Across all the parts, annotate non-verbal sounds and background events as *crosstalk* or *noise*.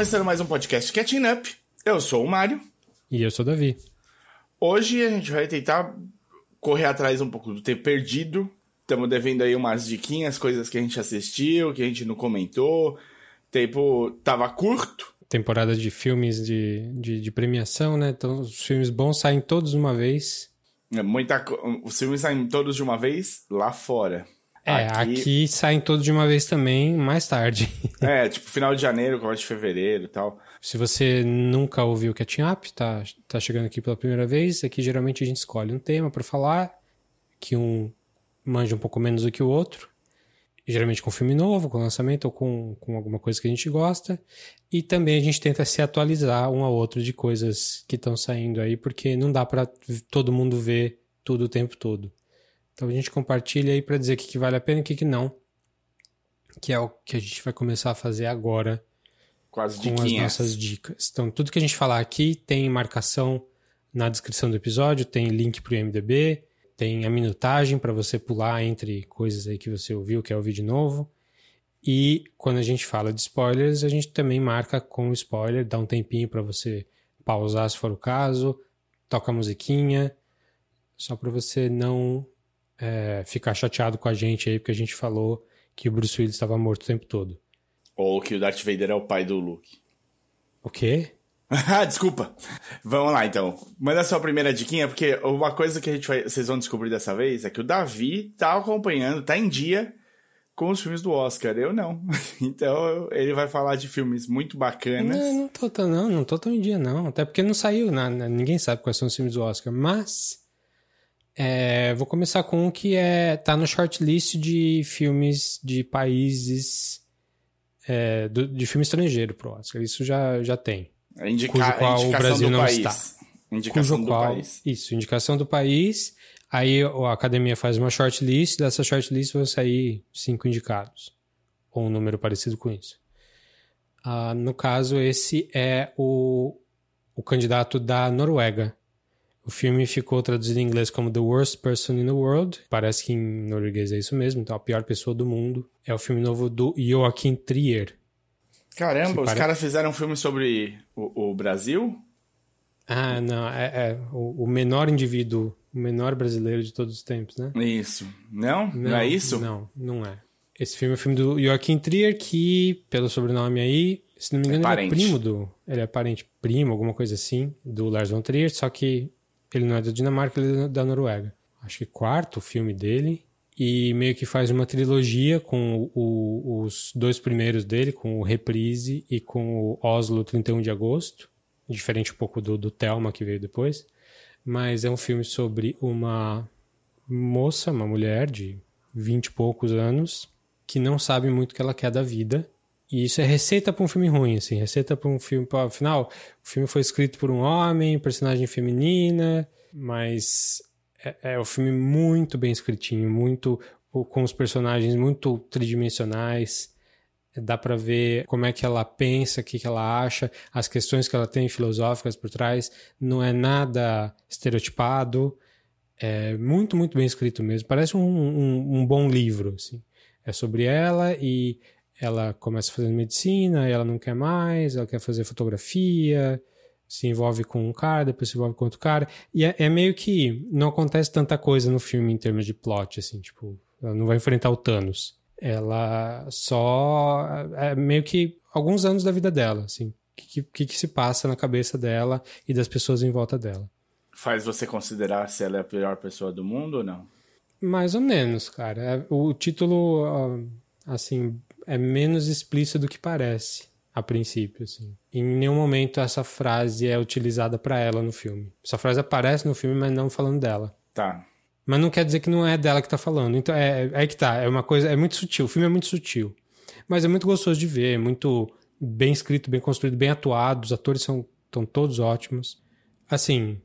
começando mais um podcast Catching Up. Eu sou o Mário. E eu sou o Davi. Hoje a gente vai tentar correr atrás um pouco do tempo perdido. Estamos devendo aí umas diquinhas, coisas que a gente assistiu, que a gente não comentou. Tempo tava curto. Temporada de filmes de, de, de premiação, né? Então os filmes bons saem todos de uma vez. É muita, os filmes saem todos de uma vez lá fora. É, aqui... aqui saem todos de uma vez também, mais tarde. *laughs* É, tipo final de janeiro, começo de fevereiro e tal. Se você nunca ouviu o Catching Up, tá, tá chegando aqui pela primeira vez, aqui geralmente a gente escolhe um tema para falar, que um manja um pouco menos do que o outro, geralmente com filme novo, com lançamento ou com, com alguma coisa que a gente gosta, e também a gente tenta se atualizar um ao outro de coisas que estão saindo aí, porque não dá para todo mundo ver tudo o tempo todo. Então a gente compartilha aí para dizer o que, que vale a pena e o que, que não. Que é o que a gente vai começar a fazer agora com as, com as nossas dicas. Então, tudo que a gente falar aqui tem marcação na descrição do episódio, tem link para o IMDB, tem a minutagem para você pular entre coisas aí que você ouviu, quer ouvir de novo. E quando a gente fala de spoilers, a gente também marca com spoiler, dá um tempinho para você pausar se for o caso, toca a musiquinha, só para você não é, ficar chateado com a gente aí, porque a gente falou que o Bruce Willis estava morto o tempo todo. Ou que o Darth Vader é o pai do Luke. O quê? Ah, *laughs* desculpa. Vamos lá, então. Manda sua primeira diquinha, porque uma coisa que a gente vai, vocês vão descobrir dessa vez é que o Davi tá acompanhando, tá em dia com os filmes do Oscar. Eu não. *laughs* Então ele vai falar de filmes muito bacanas. Não, não tô tão, não, não tô tão em dia, não. Até porque não saiu, nada, ninguém sabe quais são os filmes do Oscar. Mas é, vou começar com um que é tá no shortlist de filmes de países é, do, de filme estrangeiro pro Oscar. Isso já, já tem. Indica, cujo qual o Brasil não país. está. Indicação cujo do qual, país. Isso, indicação do país. Aí a academia faz uma shortlist, dessa shortlist vão sair cinco indicados. Ou um número parecido com isso. Ah, no caso, esse é o, o candidato da Noruega, o filme ficou traduzido em inglês como The Worst Person in the World. Parece que em norueguês é isso mesmo, então a pior pessoa do mundo. É o filme novo do Joachim Trier. Caramba, os pare... caras fizeram um filme sobre o, o Brasil? Ah, não, é, é o, o, menor indivíduo, o menor brasileiro de todos os tempos, né? Isso. Não? Não, não é isso? Não, não é. Esse filme é o filme do Joachim Trier, que, pelo sobrenome aí, se não me engano, é ele é primo do. Ele é parente primo, alguma coisa assim, do Lars von Trier, só que ele não é da Dinamarca, ele é da Noruega. Acho que quarto filme dele. E meio que faz uma trilogia com o, os dois primeiros dele, com o Reprise e com o Oslo 31 de agosto. Diferente um pouco do, do Thelma que veio depois. Mas é um filme sobre uma moça, uma mulher de vinte e poucos anos, que não sabe muito o que ela quer da vida e isso é receita para um filme ruim, assim, receita para um filme. Pra, afinal, o filme foi escrito por um homem, personagem feminina, mas é, é um filme muito bem escritinho, muito com os personagens muito tridimensionais. Dá para ver como é que ela pensa, o que, que ela acha, as questões que ela tem filosóficas por trás. Não é nada estereotipado. É muito, muito bem escrito mesmo. Parece um, um, um bom livro. Assim. É sobre ela e ela começa fazendo medicina, ela não quer mais, ela quer fazer fotografia, se envolve com um cara, depois se envolve com outro cara. E é, é, meio que não acontece tanta coisa no filme em termos de plot, assim, tipo, ela não vai enfrentar o Thanos. Ela só. É meio que alguns anos da vida dela, assim. O que, que, que se passa na cabeça dela e das pessoas em volta dela. Faz você considerar se ela é a pior pessoa do mundo ou não? Mais ou menos, cara. É, o título, assim, é menos explícito do que parece, a princípio, assim. Em nenhum momento essa frase é utilizada para ela no filme. Essa frase aparece no filme, mas não falando dela. Tá. Mas não quer dizer que não é dela que tá falando. Então é, é que tá, é uma coisa, é muito sutil. O filme é muito sutil. Mas é muito gostoso de ver, é muito bem escrito, bem construído, bem atuado. Os atores são estão todos ótimos. Assim,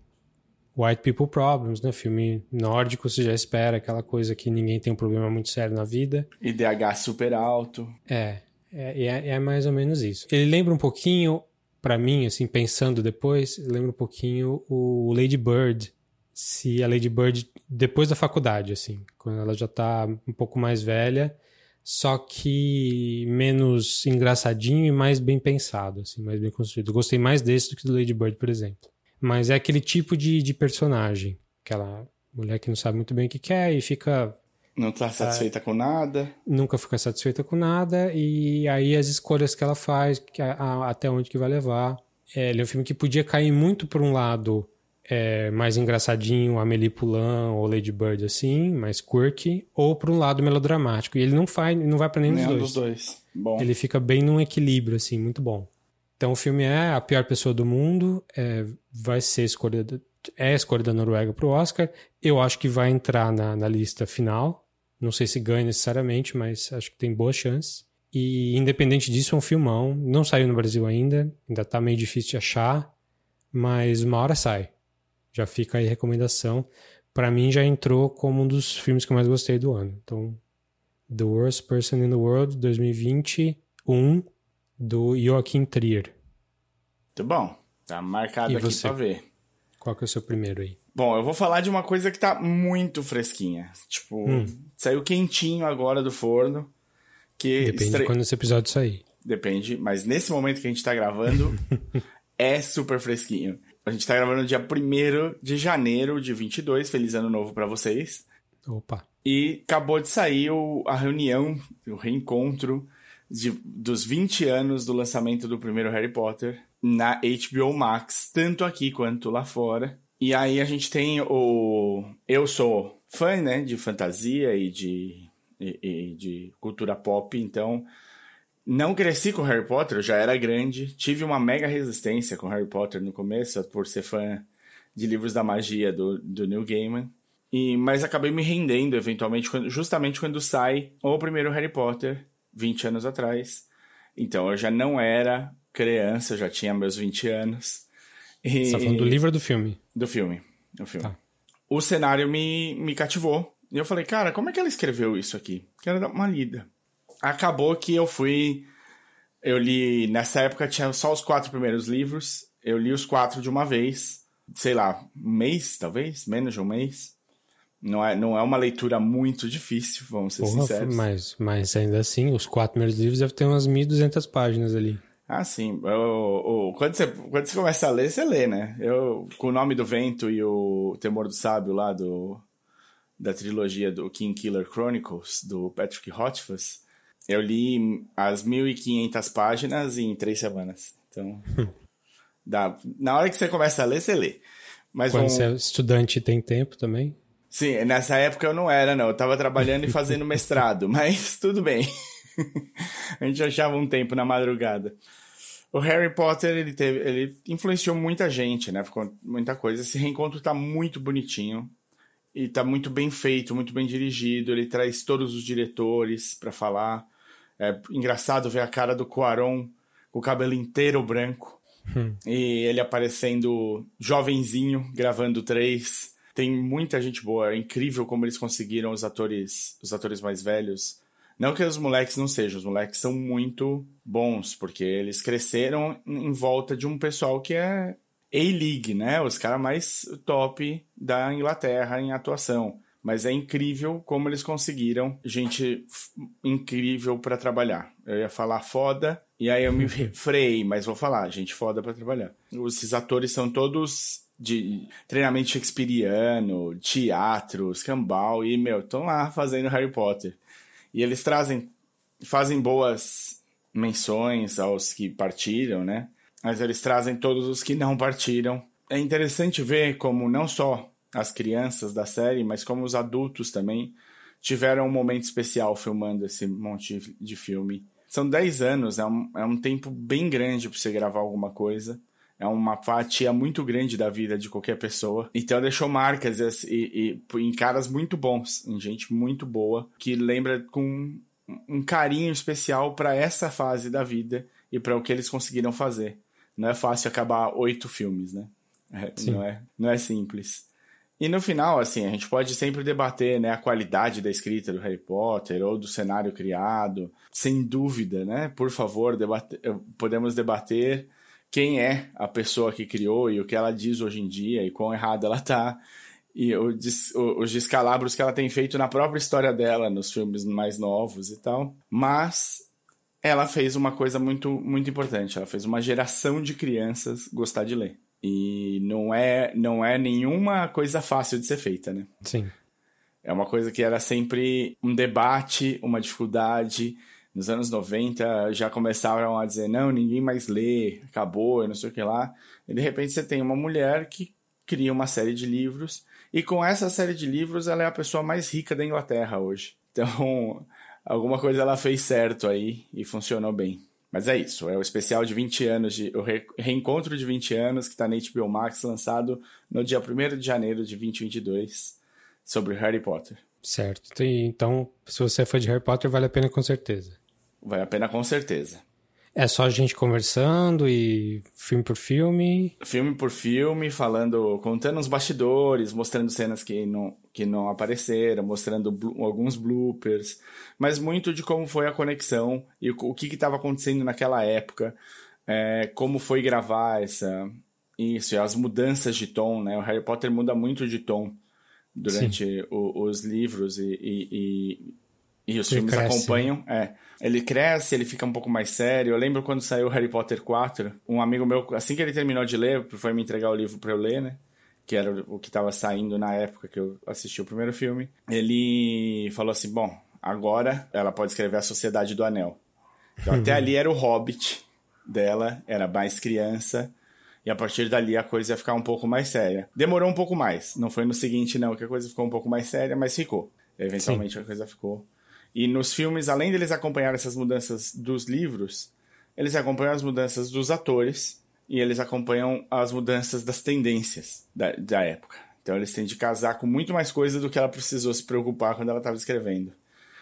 White People Problems, né? Filme nórdico, você já espera aquela coisa que ninguém tem um problema muito sério na vida. IDH super alto. É, é, é, é mais ou menos isso. Ele lembra um pouquinho, para mim, assim, pensando depois, lembra um pouquinho o Lady Bird. Se a Lady Bird, depois da faculdade, assim, quando ela já tá um pouco mais velha, só que menos engraçadinho e mais bem pensado, assim, mais bem construído. Eu gostei mais desse do que do Lady Bird, por exemplo. Mas é aquele tipo de, de personagem, aquela mulher que não sabe muito bem o que quer e fica não tá satisfeita com nada. Nunca fica satisfeita com nada. E aí as escolhas que ela faz, que a, a, até onde que vai levar. É, ele é um filme que podia cair muito por um lado é, mais engraçadinho, Amélie Poulain ou Lady Bird assim, mais quirky, ou por um lado melodramático. E ele não faz, não vai para nenhum, nenhum dos dois. dos dois. Ele fica bem num equilíbrio assim, muito bom. Então o filme é a pior pessoa do mundo, é, vai ser escolhida é a escolha da Noruega para o Oscar. Eu acho que vai entrar na, na lista final, não sei se ganha necessariamente, mas acho que tem boas chances. E independente disso, é um filmão. Não saiu no Brasil ainda, ainda tá meio difícil de achar, mas uma hora sai. Já fica aí a recomendação. Para mim já entrou como um dos filmes que eu mais gostei do ano. Então, The Worst Person in the World 2021 do Joaquim Trier. Muito bom. Tá marcado e aqui você? pra ver. Qual que é o seu primeiro aí? Bom, eu vou falar de uma coisa que tá muito fresquinha. Tipo, hum. saiu quentinho agora do forno. Que Depende estre... de quando esse episódio sair. Depende, mas nesse momento que a gente tá gravando, *laughs* é super fresquinho. A gente tá gravando dia 1 de janeiro de 22. Feliz ano novo para vocês. Opa. E acabou de sair o, a reunião, o reencontro de, dos 20 anos do lançamento do primeiro Harry Potter na HBO Max, tanto aqui quanto lá fora. E aí a gente tem o. Eu sou fã, né, de fantasia e de, e, e de cultura pop, então não cresci com Harry Potter, já era grande. Tive uma mega resistência com Harry Potter no começo, por ser fã de livros da magia do, do Neil Gaiman. E, mas acabei me rendendo eventualmente, quando, justamente quando sai o primeiro Harry Potter, 20 anos atrás. Então eu já não era criança, já tinha meus 20 anos. E... Você tá falando do livro ou do filme? Do filme. Do filme. Tá. O cenário me, me cativou. E eu falei, cara, como é que ela escreveu isso aqui? Quero dar uma lida. Acabou que eu fui. Eu li. Nessa época tinha só os quatro primeiros livros. Eu li os quatro de uma vez. Sei lá, um mês, talvez? Menos de um mês. Não é, não é uma leitura muito difícil, vamos ser Porra, sinceros. Mas, mas ainda assim, os quatro primeiros livros devem ter umas 1.200 páginas ali. Ah, sim. Eu, eu, quando, você, quando você começa a ler, você lê, né? Eu, com o Nome do Vento e o Temor do Sábio lá do, da trilogia do King Killer Chronicles, do Patrick Rothfuss, eu li as 1.500 páginas em três semanas. Então, *laughs* dá, na hora que você começa a ler, você lê. Mas Quando um... você é estudante tem tempo também? Sim, nessa época eu não era, não. Eu tava trabalhando e fazendo mestrado, *laughs* mas tudo bem. a gente achava um tempo na madrugada. O Harry Potter, ele teve, ele influenciou muita gente, né? Ficou muita coisa. Esse reencontro tá muito bonitinho e tá muito bem feito, muito bem dirigido. Ele traz todos os diretores para falar. É engraçado ver a cara do Quaron com o cabelo inteiro branco. Hum. E ele aparecendo jovenzinho, gravando três. Tem muita gente boa. É incrível como eles conseguiram os atores, os atores mais velhos não que os moleques não sejam, os moleques são muito bons, porque eles cresceram em volta de um pessoal que é A-League, né? Os caras mais top da Inglaterra em atuação. Mas é incrível como eles conseguiram gente incrível para trabalhar. Eu ia falar foda, e aí eu me *laughs* freiei, mas vou falar, gente foda para trabalhar. Esses atores são todos de treinamento shakespeariano, teatro, escambau, e, meu, estão lá fazendo Harry Potter. E eles trazem, fazem boas menções aos que partiram, né? Mas eles trazem todos os que não partiram. É interessante ver como não só as crianças da série, mas como os adultos também tiveram um momento especial filmando esse monte de filme. São 10 anos, é um, é um tempo bem grande para você gravar alguma coisa. É uma fatia muito grande da vida de qualquer pessoa. Então deixou marcas e, e, em caras muito bons, em gente muito boa, que lembra com um carinho especial para essa fase da vida e para o que eles conseguiram fazer. Não é fácil acabar oito filmes, né? É, não, é, não é simples. E no final, assim, a gente pode sempre debater né, a qualidade da escrita do Harry Potter ou do cenário criado. Sem dúvida, né? Por favor, debate, podemos debater quem é a pessoa que criou e o que ela diz hoje em dia e quão errada ela tá. e os descalabros que ela tem feito na própria história dela, nos filmes mais novos e tal. Mas ela fez uma coisa muito, muito importante. Ela fez uma geração de crianças gostar de ler. E não é, não é nenhuma coisa fácil de ser feita, né? Sim. É uma coisa que era sempre um debate, uma dificuldade. Nos anos 90 já começaram a dizer: não, ninguém mais lê, acabou, não sei o que lá. E de repente você tem uma mulher que cria uma série de livros e com essa série de livros, ela é a pessoa mais rica da Inglaterra hoje. Então, *laughs* alguma coisa ela fez certo aí e funcionou bem. Mas é isso, é o especial de 20 anos, de, o reencontro de 20 anos, que está na HBO Max, lançado no dia 1 de janeiro de 2022, sobre Harry Potter. Certo. Então, se você é fã de Harry Potter, vale a pena com certeza. Vale a pena com certeza. É só a gente conversando e filme por filme? Filme por filme, falando, contando os bastidores, mostrando cenas que não, que não apareceram, mostrando alguns bloopers, mas muito de como foi a conexão e o, o que estava acontecendo naquela época, é, como foi gravar essa isso, as mudanças de tom, né? O Harry Potter muda muito de tom durante o, os livros e, e, e e os ele filmes cresce. acompanham. É. Ele cresce, ele fica um pouco mais sério. Eu lembro quando saiu Harry Potter 4, um amigo meu, assim que ele terminou de ler, foi me entregar o livro para eu ler, né? Que era o que estava saindo na época que eu assisti o primeiro filme. Ele falou assim: Bom, agora ela pode escrever A Sociedade do Anel. Então, até *laughs* ali era o Hobbit dela, era mais criança. E a partir dali a coisa ia ficar um pouco mais séria. Demorou um pouco mais. Não foi no seguinte, não, que a coisa ficou um pouco mais séria, mas ficou. Eventualmente Sim. a coisa ficou e nos filmes, além deles acompanhar essas mudanças dos livros, eles acompanham as mudanças dos atores e eles acompanham as mudanças das tendências da, da época. Então eles têm de casar com muito mais coisa do que ela precisou se preocupar quando ela estava escrevendo.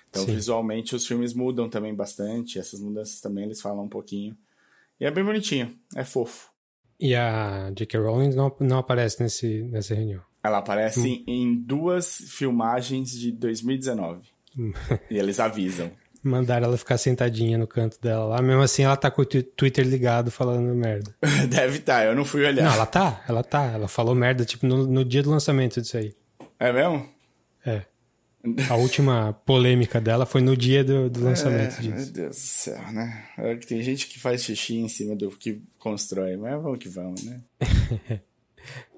Então Sim. visualmente os filmes mudam também bastante, essas mudanças também eles falam um pouquinho. E é bem bonitinho, é fofo. E a J.K. Rowling não, não aparece nesse, nessa reunião? Ela aparece hum. em duas filmagens de 2019 e eles avisam. *laughs* Mandaram ela ficar sentadinha no canto dela lá. Mesmo assim, ela tá com o Twitter ligado falando merda. *laughs* Deve estar, tá, eu não fui olhar. Não, ela tá, ela tá. Ela falou merda, tipo, no, no dia do lançamento disso aí. É mesmo? É. *laughs* A última polêmica dela foi no dia do, do lançamento é, disso. Meu Deus do céu, né? É que tem gente que faz xixi em cima do que constrói, mas vamos que vamos, né?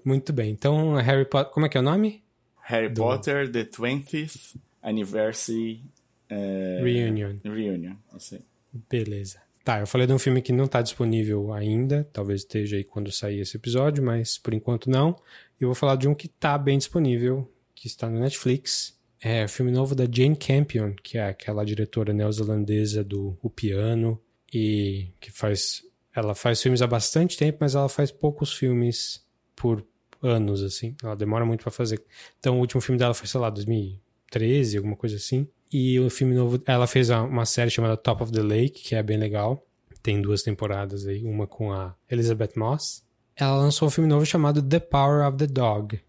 Muito bem. Então, Harry Potter. Como é que é o nome? Harry do... Potter, The 20th Anniversary é... Reunion. Reunion, aí. Beleza. Tá, eu falei de um filme que não está disponível ainda, talvez esteja aí quando sair esse episódio, mas por enquanto não. Eu vou falar de um que está bem disponível, que está no Netflix. É o filme novo da Jane Campion, que é aquela diretora neozelandesa do O Piano e que faz ela faz filmes há bastante tempo, mas ela faz poucos filmes por anos assim. Ela demora muito para fazer. Então o último filme dela foi, sei lá, 2000 13, alguma coisa assim. E o filme novo, ela fez uma série chamada Top of the Lake, que é bem legal. Tem duas temporadas aí, uma com a Elizabeth Moss. Ela lançou um filme novo chamado The Power of the Dog.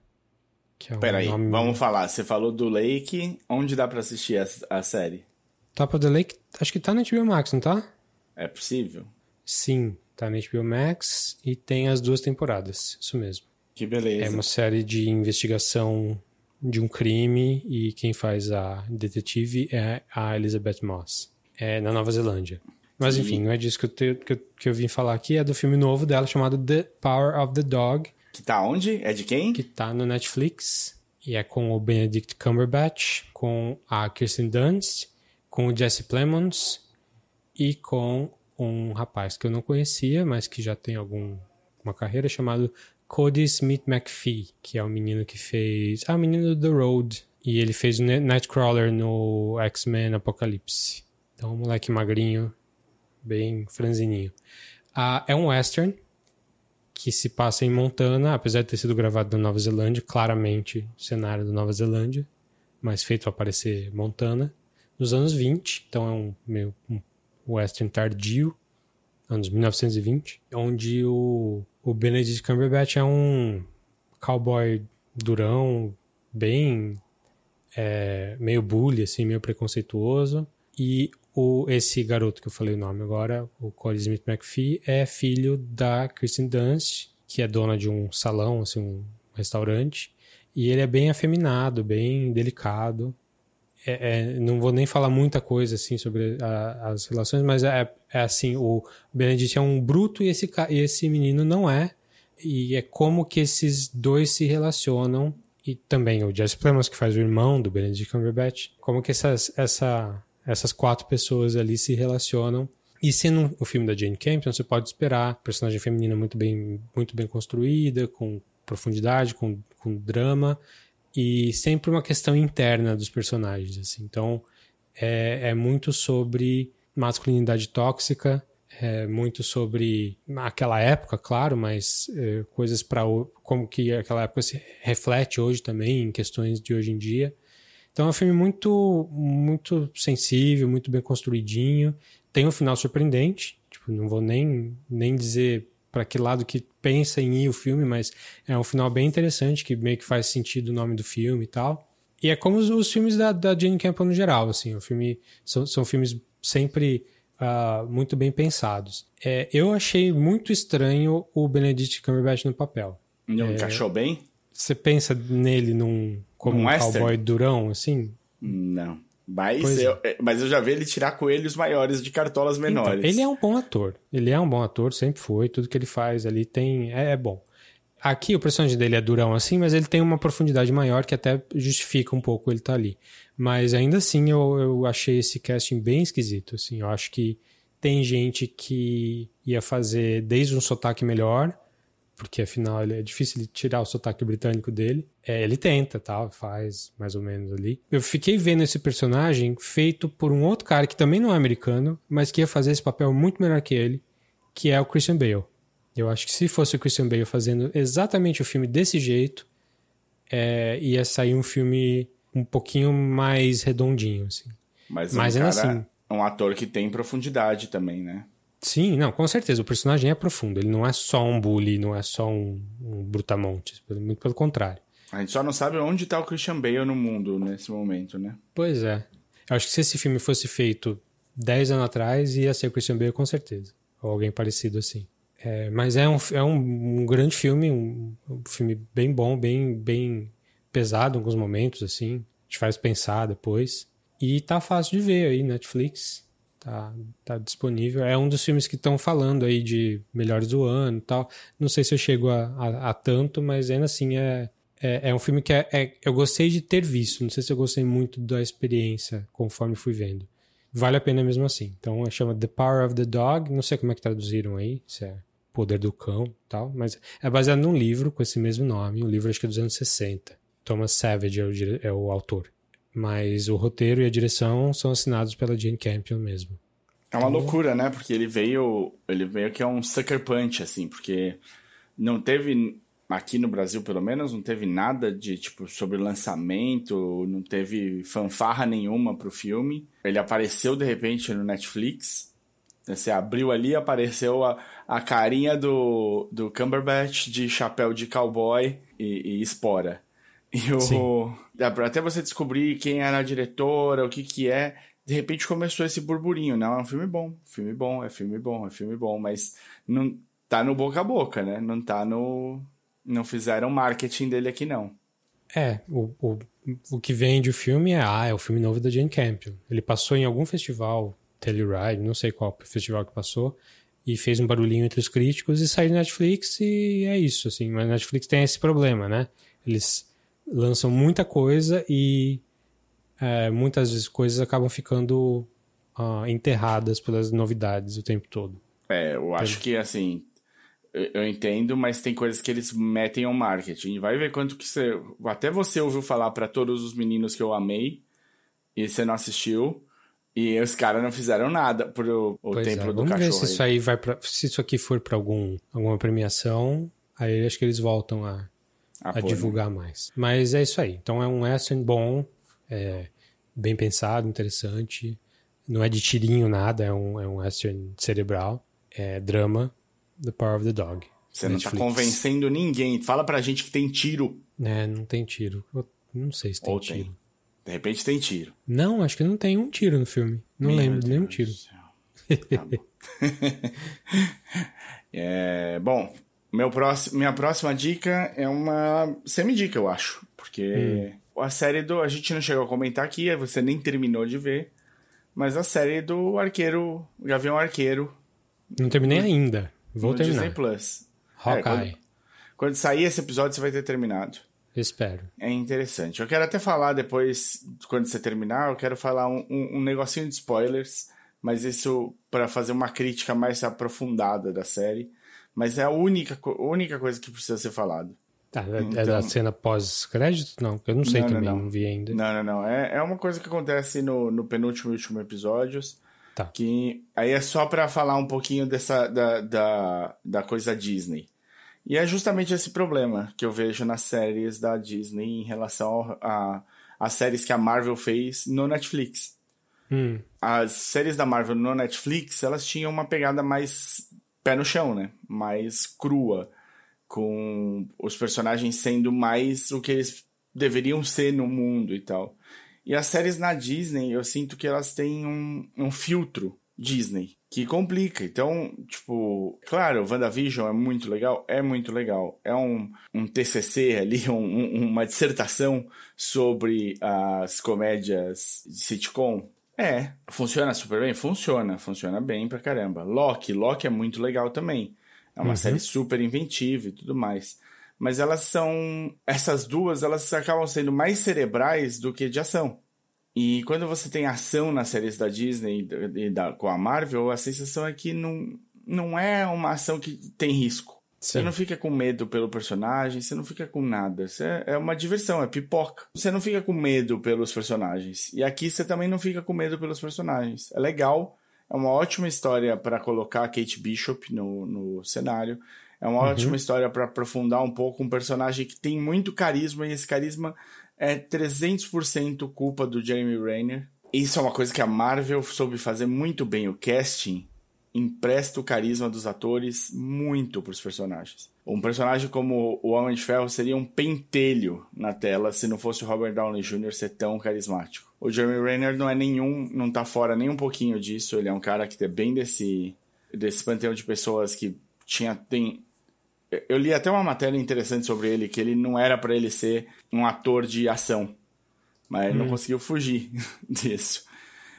Que é um Peraí, nome... vamos falar. Você falou do Lake, onde dá pra assistir a, a série? Top of the Lake, acho que tá na HBO Max, não tá? É possível? Sim, tá na HBO Max e tem as duas temporadas, isso mesmo. Que beleza. É uma série de investigação de um crime e quem faz a detetive é a Elizabeth Moss, é na Nova Zelândia. Mas enfim, não é disso que eu, te, que, eu, que eu vim falar aqui, é do filme novo dela chamado The Power of the Dog. Que tá onde? É de quem? Que tá no Netflix e é com o Benedict Cumberbatch, com a Kirsten Dunst, com o Jesse Plemons e com um rapaz que eu não conhecia, mas que já tem alguma carreira chamado Cody Smith McPhee, que é o menino que fez. Ah, o menino do The Road. E ele fez o Nightcrawler no X-Men Apocalipse. Então, um moleque magrinho, bem franzininho. Ah, é um western que se passa em Montana, apesar de ter sido gravado na Nova Zelândia, claramente cenário da Nova Zelândia, mas feito aparecer Montana, nos anos 20. Então, é um meio um western tardio, anos 1920, onde o o Benedict Cumberbatch é um cowboy durão, bem é, meio bully, assim, meio preconceituoso. E o, esse garoto que eu falei o nome agora, o Cody Smith McPhee, é filho da Kristen Dunst, que é dona de um salão, assim, um restaurante. E ele é bem afeminado, bem delicado. É, é, não vou nem falar muita coisa assim sobre a, as relações, mas é, é, assim, o Benedict é um bruto e esse, esse menino não é. E é como que esses dois se relacionam. E também o Jesse Plemons, que faz o irmão do Benedict Cumberbatch. Como que essas, essa, essas quatro pessoas ali se relacionam. E sendo o filme da Jane Campion, você pode esperar personagem feminina muito bem, muito bem construída, com profundidade, com, com drama e sempre uma questão interna dos personagens. Assim. Então, é, é muito sobre masculinidade tóxica, é muito sobre aquela época, claro, mas é, coisas para como que aquela época se reflete hoje também em questões de hoje em dia. Então é um filme muito muito sensível, muito bem construidinho, tem um final surpreendente, tipo, não vou nem nem dizer para que lado que pensa em ir o filme, mas é um final bem interessante que meio que faz sentido o nome do filme e tal. E é como os, os filmes da, da Jane Campion no geral, assim, o filme são, são filmes sempre uh, muito bem pensados. É, eu achei muito estranho o Benedict Cumberbatch no papel. Não é, encaixou bem? Você pensa nele num como um, um cowboy durão, assim? Não. Mas eu, é. mas eu já vi ele tirar coelhos maiores de cartolas então, menores. Então, ele é um bom ator. Ele é um bom ator, sempre foi. Tudo que ele faz ali tem é, é, bom. Aqui o personagem dele é durão assim, mas ele tem uma profundidade maior que até justifica um pouco ele estar tá ali. Mas ainda assim eu, eu achei esse casting bem esquisito. Assim, eu acho que tem gente que ia fazer desde um sotaque melhor porque afinal ele é difícil de tirar o sotaque britânico dele. É, ele tenta, tal, faz mais ou menos ali. Eu fiquei vendo esse personagem feito por um outro cara que também não é americano, mas que ia fazer esse papel muito melhor que ele, que é o Christian Bale. Eu acho que se fosse o Christian Bale fazendo exatamente o filme desse jeito, é, ia sair um filme um pouquinho mais redondinho, assim. Mas, mas um cara, assim, é um ator que tem profundidade também, né? Sim, não, com certeza. O personagem é profundo. Ele não é só um bully, não é só um, um brutamontes. Muito pelo contrário. A gente só não sabe onde está o Christian Bale no mundo nesse momento, né? Pois é. Eu acho que se esse filme fosse feito 10 anos atrás, ia ser o Christian Bale com certeza. Ou alguém parecido assim. É, mas é um, é um, um grande filme, um, um, filme bem bom, bem, bem pesado em alguns momentos, assim. Te faz pensar depois. E tá fácil de ver aí, Netflix. Tá, tá disponível. É um dos filmes que estão falando aí de melhores do ano e tal. Não sei se eu chego a, a, a tanto, mas ainda assim é, é, é um filme que é, é, eu gostei de ter visto. Não sei se eu gostei muito da experiência conforme fui vendo. Vale a pena mesmo assim. Então chama The Power of the Dog. Não sei como é que traduziram aí, se é Poder do Cão tal, mas é baseado num livro com esse mesmo nome. O livro acho que é dos anos 60. Thomas Savage é o, é o autor. Mas o roteiro e a direção são assinados pela Jane Campion mesmo. É uma loucura, né? Porque ele veio, ele veio que é um sucker punch, assim, porque não teve aqui no Brasil, pelo menos, não teve nada de tipo sobre lançamento, não teve fanfarra nenhuma pro filme. Ele apareceu de repente no Netflix. Você abriu ali, apareceu a, a carinha do, do Cumberbatch de chapéu de cowboy e, e espora. E o, até você descobrir quem era a diretora, o que que é, de repente começou esse burburinho. Não, é um filme bom, filme bom, é filme bom, é filme bom, mas não tá no boca a boca, né? Não tá no. Não fizeram marketing dele aqui, não. É, o, o, o que vende o filme é, ah, é o filme novo da Jane Campion. Ele passou em algum festival, Telluride, não sei qual festival que passou, e fez um barulhinho entre os críticos e saiu na Netflix e é isso, assim. Mas a Netflix tem esse problema, né? Eles lançam muita coisa e é, muitas vezes coisas acabam ficando uh, enterradas pelas novidades o tempo todo. É, eu acho que assim, eu entendo, mas tem coisas que eles metem ao marketing. Vai ver quanto que você. Até você ouviu falar para todos os meninos que eu amei e você não assistiu. E os caras não fizeram nada pro o pois templo é. do Vamos cachorro. Ver se isso aí vai para se isso aqui for para algum alguma premiação, aí acho que eles voltam a a, a divulgar mais. Mas é isso aí. Então é um western bom, é bem pensado, interessante. Não é de tirinho nada, é um, é um western cerebral. É drama, The Power of the Dog. Você Netflix. não tá convencendo ninguém. Fala pra gente que tem tiro. É, não tem tiro. Eu não sei se tem Ou tiro. Tem. De repente tem tiro. Não, acho que não tem um tiro no filme. Não Meu lembro de nenhum tiro. Tá bom. *laughs* é, bom, Meu próximo, minha próxima dica é uma semi-dica, eu acho. Porque hum. a série do. A gente não chegou a comentar aqui, você nem terminou de ver. Mas a série do Arqueiro. Gavião Arqueiro. Não terminei no, ainda. Vou no terminar. Disney Plus. Hawkeye. É, quando, quando sair esse episódio, você vai ter terminado. Espero. É interessante. Eu quero até falar depois, quando você terminar, eu quero falar um, um, um negocinho de spoilers, mas isso para fazer uma crítica mais aprofundada da série. Mas é a única, única coisa que precisa ser falado. Tá, é, então... é da cena pós-crédito? Não, eu não sei não, também, não, não. não, vi ainda. Não, não, não. É, é uma coisa que acontece no, no penúltimo e último episódios. Tá. Que aí é só para falar um pouquinho dessa da, da, da coisa Disney. E é justamente esse problema que eu vejo nas séries da Disney em relação às séries que a Marvel fez no Netflix. Hum. As séries da Marvel no Netflix, elas tinham uma pegada mais pé no chão, né? Mais crua, com os personagens sendo mais o que eles deveriam ser no mundo e tal. E as séries na Disney, eu sinto que elas têm um, um filtro Disney que complica. Então, tipo, claro, WandaVision é muito legal, é muito legal. É um, um TCC ali, *laughs* um, uma dissertação sobre as comédias de sitcom. É, funciona super bem? Funciona, funciona bem pra caramba. Loki, Loki é muito legal também. É uma uhum. série super inventiva e tudo mais. Mas elas são. Essas duas, elas acabam sendo mais cerebrais do que de ação. E quando você tem ação nas séries da Disney e da, com a Marvel, a sensação é que não, não é uma ação que tem risco. Você não fica com medo pelo personagem, você não fica com nada. Você é uma diversão, é pipoca. Você não fica com medo pelos personagens. E aqui você também não fica com medo pelos personagens. É legal, é uma ótima história para colocar a Kate Bishop no, no cenário. É uma uhum. ótima história para aprofundar um pouco um personagem que tem muito carisma e esse carisma é 300% culpa do Jeremy Renner. Isso é uma coisa que a Marvel soube fazer muito bem. O casting empresta o carisma dos atores muito para os personagens. Um personagem como o Homem de Ferro seria um pentelho na tela se não fosse o Robert Downey Jr. ser tão carismático. O Jeremy Renner não é nenhum, não tá fora nem um pouquinho disso. Ele é um cara que é bem desse desse panteão de pessoas que tinha tem eu li até uma matéria interessante sobre ele que ele não era para ele ser um ator de ação, mas ele hum. não conseguiu fugir *laughs* disso.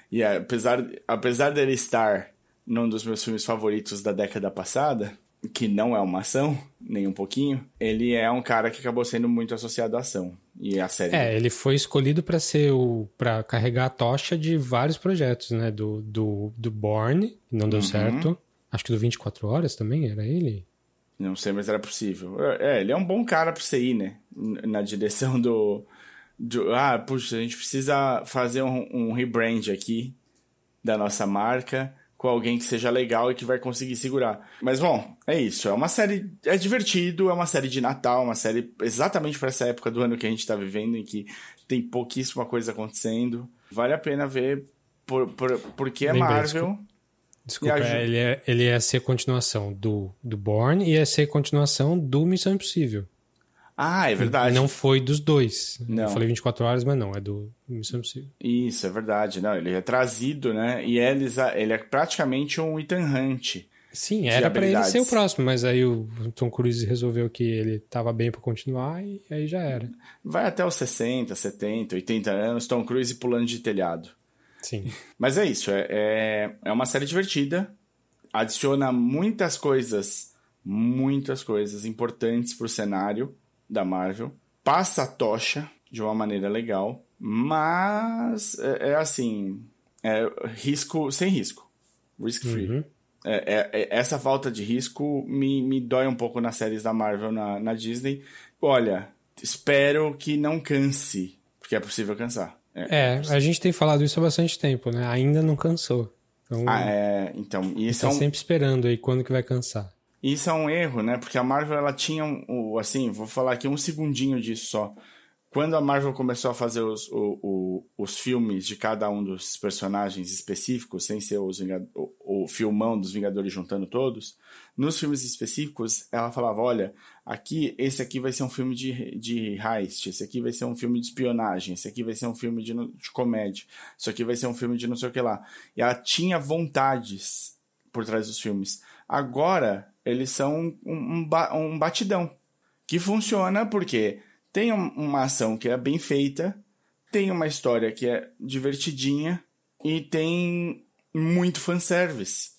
E apesar apesar dele estar num dos meus filmes favoritos da década passada, que não é uma ação, nem um pouquinho, ele é um cara que acabou sendo muito associado à ação. E a série. É, ele foi escolhido para ser o. para carregar a tocha de vários projetos, né? Do, do, do Born, não deu uhum. certo. Acho que do 24 Horas também, era ele? Não sei, mas era possível. É, ele é um bom cara pra você ir, né? Na direção do. do ah, puxa, a gente precisa fazer um, um rebrand aqui da nossa marca com alguém que seja legal e que vai conseguir segurar. Mas bom, é isso. É uma série. É divertido, é uma série de Natal, uma série exatamente para essa época do ano que a gente tá vivendo, em que tem pouquíssima coisa acontecendo. Vale a pena ver, por, por, porque é Bem Marvel. Desculpa, a... ele, é, ele ia ser continuação do, do Born e ia ser continuação do Missão Impossível. Ah, é verdade. Não foi dos dois. Não. Eu falei 24 horas, mas não, é do Missão Impossível. Isso, é verdade. Não, ele é trazido, né? E eles, ele é praticamente um Ethan Hunt. Sim, era para ele ser o próximo, mas aí o Tom Cruise resolveu que ele tava bem para continuar e aí já era. Vai até os 60, 70, 80 anos, Tom Cruise pulando de telhado. Sim. *laughs* Mas é isso, é, é, é uma série divertida, adiciona muitas coisas, muitas coisas importantes pro cenário da Marvel, passa a tocha de uma maneira legal, mas é, é assim, é risco sem risco, risk free. Uhum. É, é, é, essa falta de risco me, me dói um pouco nas séries da Marvel na, na Disney. Olha, espero que não canse, porque é possível cansar. É, é a gente tem falado isso há bastante tempo, né? Ainda não cansou. Então, ah, é, então isso tá é um... sempre esperando aí quando que vai cansar. Isso é um erro, né? Porque a Marvel ela tinha um, assim, vou falar aqui um segundinho disso só. Quando a Marvel começou a fazer os, o, o, os filmes de cada um dos personagens específicos, sem ser os o, o filmão dos Vingadores juntando todos, nos filmes específicos, ela falava: olha, aqui, esse aqui vai ser um filme de, de heist, esse aqui vai ser um filme de espionagem, esse aqui vai ser um filme de, de comédia, isso aqui vai ser um filme de não sei o que lá. E ela tinha vontades por trás dos filmes. Agora, eles são um, um, um batidão. Que funciona porque tem uma ação que é bem feita, tem uma história que é divertidinha e tem muito fanservice.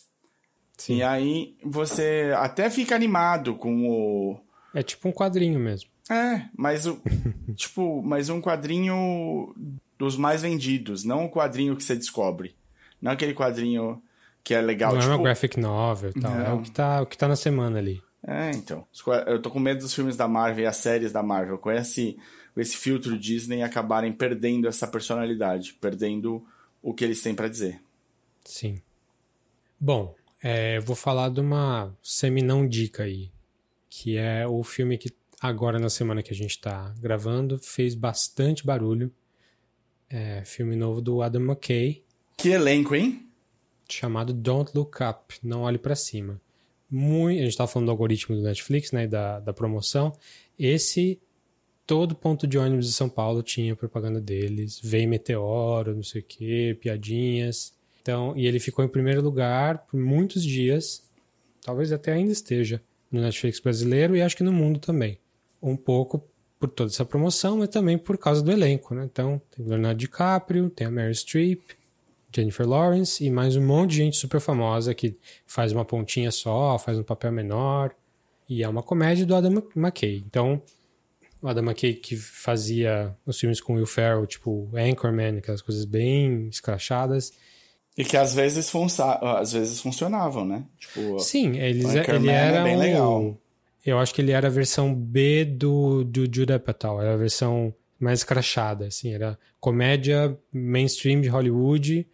Sim. E aí você até fica animado com o. É tipo um quadrinho mesmo. É, mas o. *laughs* tipo, mas um quadrinho dos mais vendidos, não um quadrinho que você descobre. Não aquele quadrinho que é legal. Não tipo... é uma graphic novel e tal. Não. É o que, tá, o que tá na semana ali. É, então. Eu tô com medo dos filmes da Marvel e as séries da Marvel com esse, esse filtro Disney acabarem perdendo essa personalidade, perdendo o que eles têm para dizer. Sim. Bom, é, eu vou falar de uma semi-não dica aí, que é o filme que agora na semana que a gente tá gravando fez bastante barulho. É, filme novo do Adam McKay. Que elenco, hein? Chamado Don't Look Up, Não Olhe para Cima. Muito, a gente estava falando do algoritmo do Netflix, né, da, da promoção. Esse, todo ponto de ônibus de São Paulo tinha propaganda deles. Vem meteoro, não sei o quê, piadinhas. Então, e ele ficou em primeiro lugar por muitos dias. Talvez até ainda esteja no Netflix brasileiro e acho que no mundo também. Um pouco por toda essa promoção, mas também por causa do elenco, né? Então, tem o Leonardo DiCaprio, tem a Mary Streep, Jennifer Lawrence e mais um monte de gente super famosa que faz uma pontinha só, faz um papel menor. E é uma comédia do Adam McKay. Então, o Adam McKay que fazia os filmes com Will Ferrell, tipo Anchorman, aquelas coisas bem escrachadas. E que às vezes, às vezes funcionavam, né? Tipo, Sim, eles, é, ele era é bem um... legal. Eu acho que ele era a versão B do, do Judah Apatow. Era a versão mais escrachada, assim. Era comédia mainstream de Hollywood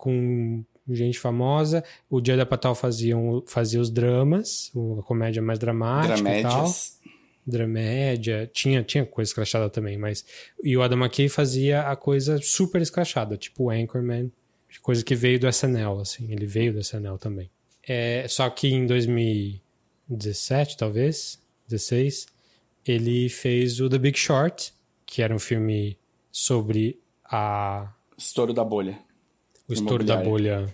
com gente famosa. O Dia da Patal fazia, fazia os dramas, a comédia mais dramática Dramédias. e tal. Dramédia. Tinha, tinha coisa escrachada também, mas... E o Adam McKay fazia a coisa super escrachada, tipo Anchorman, coisa que veio do SNL, assim. Ele veio do SNL também. É, só que em 2017, talvez, 16, ele fez o The Big Short, que era um filme sobre a... Estouro da bolha o estouro da bolha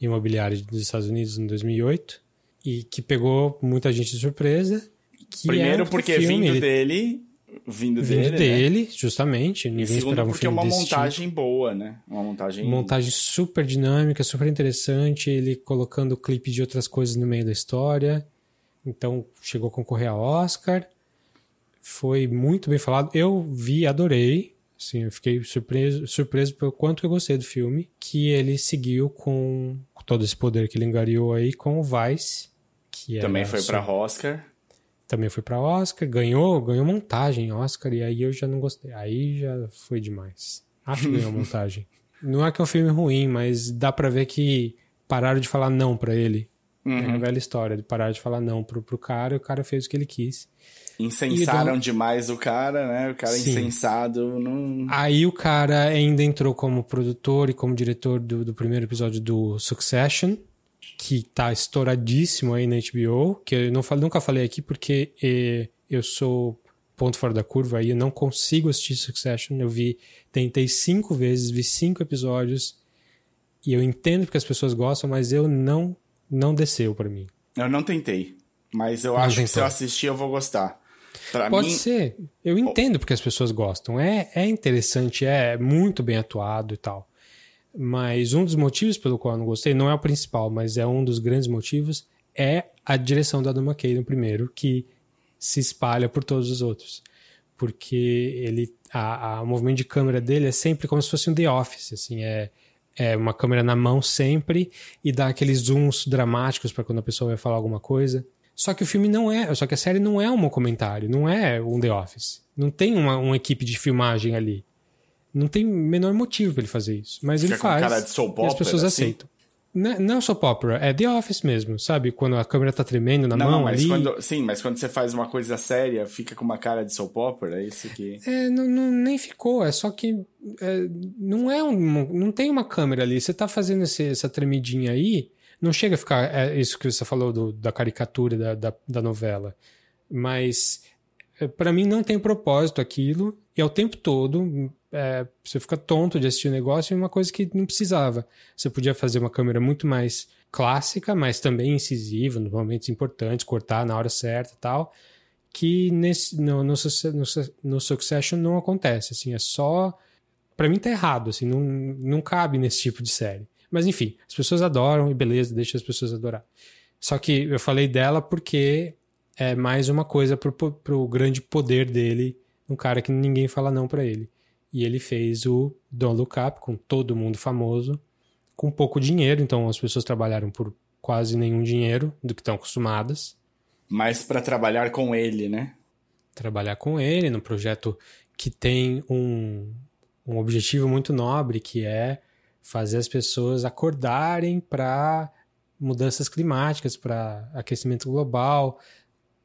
imobiliária dos Estados Unidos em 2008 e que pegou muita gente de surpresa. Primeiro é porque filme, vindo dele, vindo, vindo dele, dele, né? justamente, ninguém segundo esperava um porque é uma montagem tipo. boa, né? Uma montagem montagem super dinâmica, super interessante, ele colocando clipe de outras coisas no meio da história. Então, chegou a concorrer a Oscar. Foi muito bem falado. Eu vi, adorei. Sim, eu fiquei surpreso, surpreso pelo quanto eu gostei do filme, que ele seguiu com todo esse poder que ele engariou aí com o Vice, que também foi para Oscar. Também foi para Oscar, ganhou, ganhou montagem Oscar e aí eu já não gostei. Aí já foi demais. Acho que ganhou *laughs* montagem. Não é que é um filme ruim, mas dá para ver que pararam de falar não para ele. Uhum. É a velha história de parar de falar não pro, pro cara e o cara fez o que ele quis. Incensaram demais o cara, né? O cara Sim. insensado. Não... Aí o cara ainda entrou como produtor e como diretor do, do primeiro episódio do Succession, que tá estouradíssimo aí na HBO, que eu não, nunca falei aqui porque eh, eu sou ponto fora da curva aí, eu não consigo assistir Succession. Eu vi, tentei cinco vezes, vi cinco episódios e eu entendo porque as pessoas gostam, mas eu não, não desceu para mim. Eu não tentei, mas eu não acho tentou. que se eu assistir eu vou gostar. Pra Pode mim... ser. Eu entendo porque as pessoas gostam. É, é interessante, é muito bem atuado e tal. Mas um dos motivos pelo qual eu não gostei, não é o principal, mas é um dos grandes motivos, é a direção do Adam McKay no primeiro, que se espalha por todos os outros. Porque ele, a, a, o movimento de câmera dele é sempre como se fosse um The Office, assim, é, é uma câmera na mão sempre e dá aqueles zooms dramáticos para quando a pessoa vai falar alguma coisa. Só que o filme não é, só que a série não é um documentário, não é um The Office. Não tem uma, uma equipe de filmagem ali. Não tem menor motivo para ele fazer isso. Mas Fica ele faz. cara de soap opera, e as pessoas assim? aceitam. Não, não é soap opera, é The Office mesmo, sabe? Quando a câmera tá tremendo na não, mão mas ali. Quando, sim, mas quando você faz uma coisa séria, fica com uma cara de soap opera, é isso que... É, não, não nem ficou, é só que é, não é um, não tem uma câmera ali. Você tá fazendo esse, essa tremidinha aí, não chega a ficar é isso que você falou do, da caricatura da, da, da novela, mas é, para mim não tem propósito aquilo e ao tempo todo é, você fica tonto de assistir o negócio e uma coisa que não precisava. Você podia fazer uma câmera muito mais clássica, mas também incisiva, nos momentos importantes, cortar na hora certa e tal, que nesse, no, no, no, no Succession não acontece, assim, é só... para mim tá errado, assim, não, não cabe nesse tipo de série. Mas enfim, as pessoas adoram e beleza, deixa as pessoas adorar. Só que eu falei dela porque é mais uma coisa pro, pro grande poder dele, um cara que ninguém fala não para ele. E ele fez o Don't Look Up com todo mundo famoso, com pouco dinheiro, então as pessoas trabalharam por quase nenhum dinheiro do que estão acostumadas. Mas para trabalhar com ele, né? Trabalhar com ele no projeto que tem um, um objetivo muito nobre, que é fazer as pessoas acordarem para mudanças climáticas, para aquecimento global,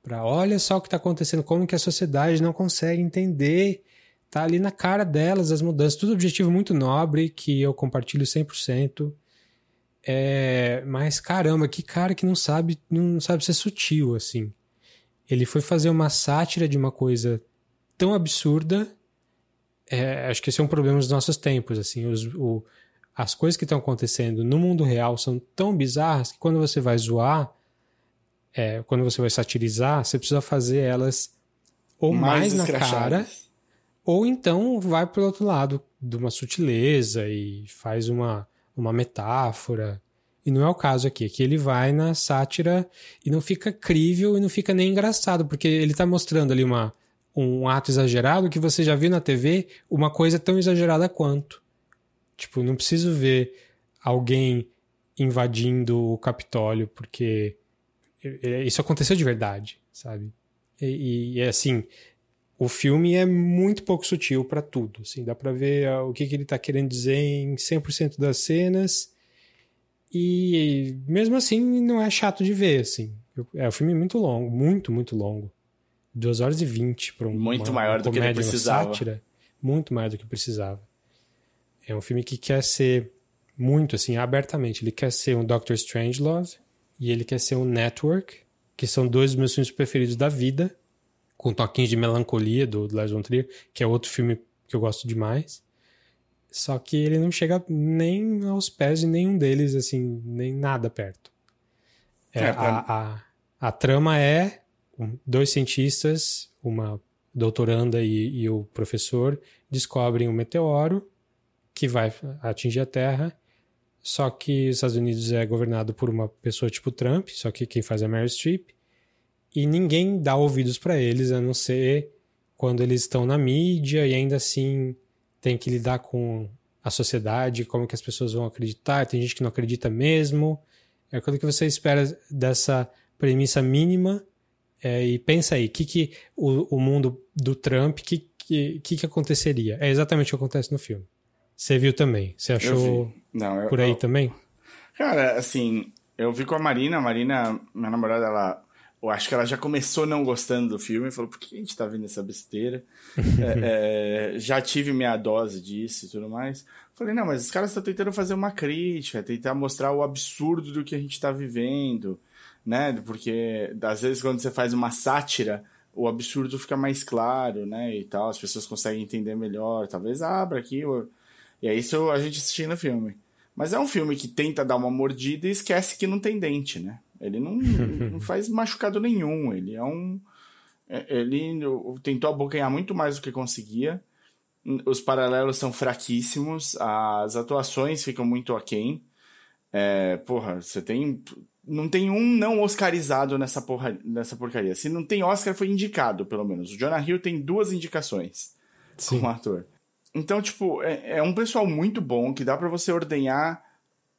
para olha só o que está acontecendo, como que a sociedade não consegue entender tá ali na cara delas as mudanças. Tudo objetivo muito nobre que eu compartilho 100%. É, mas caramba, que cara que não sabe, não sabe ser sutil assim. Ele foi fazer uma sátira de uma coisa tão absurda. É, acho que esse é um problema dos nossos tempos, assim, os, o, as coisas que estão acontecendo no mundo real são tão bizarras que quando você vai zoar, é, quando você vai satirizar, você precisa fazer elas ou mais, mais na cara ou então vai para o outro lado de uma sutileza e faz uma, uma metáfora. E não é o caso aqui. Aqui ele vai na sátira e não fica crível e não fica nem engraçado, porque ele está mostrando ali uma, um ato exagerado que você já viu na TV uma coisa tão exagerada quanto. Tipo, não preciso ver alguém invadindo o Capitólio, porque isso aconteceu de verdade, sabe? E, e, assim, o filme é muito pouco sutil para tudo. Assim, dá para ver ah, o que, que ele está querendo dizer em 100% das cenas. E mesmo assim, não é chato de ver. Assim. É um filme muito longo, muito, muito longo. 2 horas e 20 para um Muito uma, maior uma do que ele precisava. Sátira, muito mais do que precisava. É um filme que quer ser muito assim, abertamente. Ele quer ser um Doctor Strangelove e ele quer ser um Network, que são dois dos meus filmes preferidos da vida com toquinhos de melancolia do, do Lars von Trier, que é outro filme que eu gosto demais. Só que ele não chega nem aos pés de nenhum deles, assim, nem nada perto. É, é, a, a, a, trama é dois cientistas, uma doutoranda e, e o professor, descobrem um meteoro que vai atingir a Terra. Só que os Estados Unidos é governado por uma pessoa tipo Trump, só que quem faz é Meryl Streep e ninguém dá ouvidos para eles, a não ser quando eles estão na mídia e ainda assim tem que lidar com a sociedade, como que as pessoas vão acreditar, tem gente que não acredita mesmo. É aquilo que você espera dessa premissa mínima é, e pensa aí, que, que o, o mundo do Trump, o que, que, que, aconteceria? É exatamente o que acontece no filme. Você viu também? Você achou não, eu, por aí eu, também? Cara, assim, eu vi com a Marina, a Marina, minha namorada, ela eu acho que ela já começou não gostando do filme, falou, por que a gente tá vendo essa besteira? *laughs* é, é, já tive minha dose disso e tudo mais. Falei, não, mas os caras estão tentando fazer uma crítica, tentar mostrar o absurdo do que a gente tá vivendo, né? Porque às vezes quando você faz uma sátira, o absurdo fica mais claro, né? E tal, as pessoas conseguem entender melhor. Talvez abra aqui. E é isso a gente assistindo o filme. Mas é um filme que tenta dar uma mordida e esquece que não tem dente, né? Ele não, *laughs* não faz machucado nenhum. Ele é um. É, ele tentou abocanhar muito mais do que conseguia. Os paralelos são fraquíssimos. As atuações ficam muito aquém. É, porra, você tem. Não tem um não oscarizado nessa, porra, nessa porcaria. Se não tem Oscar, foi indicado, pelo menos. O Jonah Hill tem duas indicações Sim. como ator. Então, tipo, é, é um pessoal muito bom que dá para você ordenhar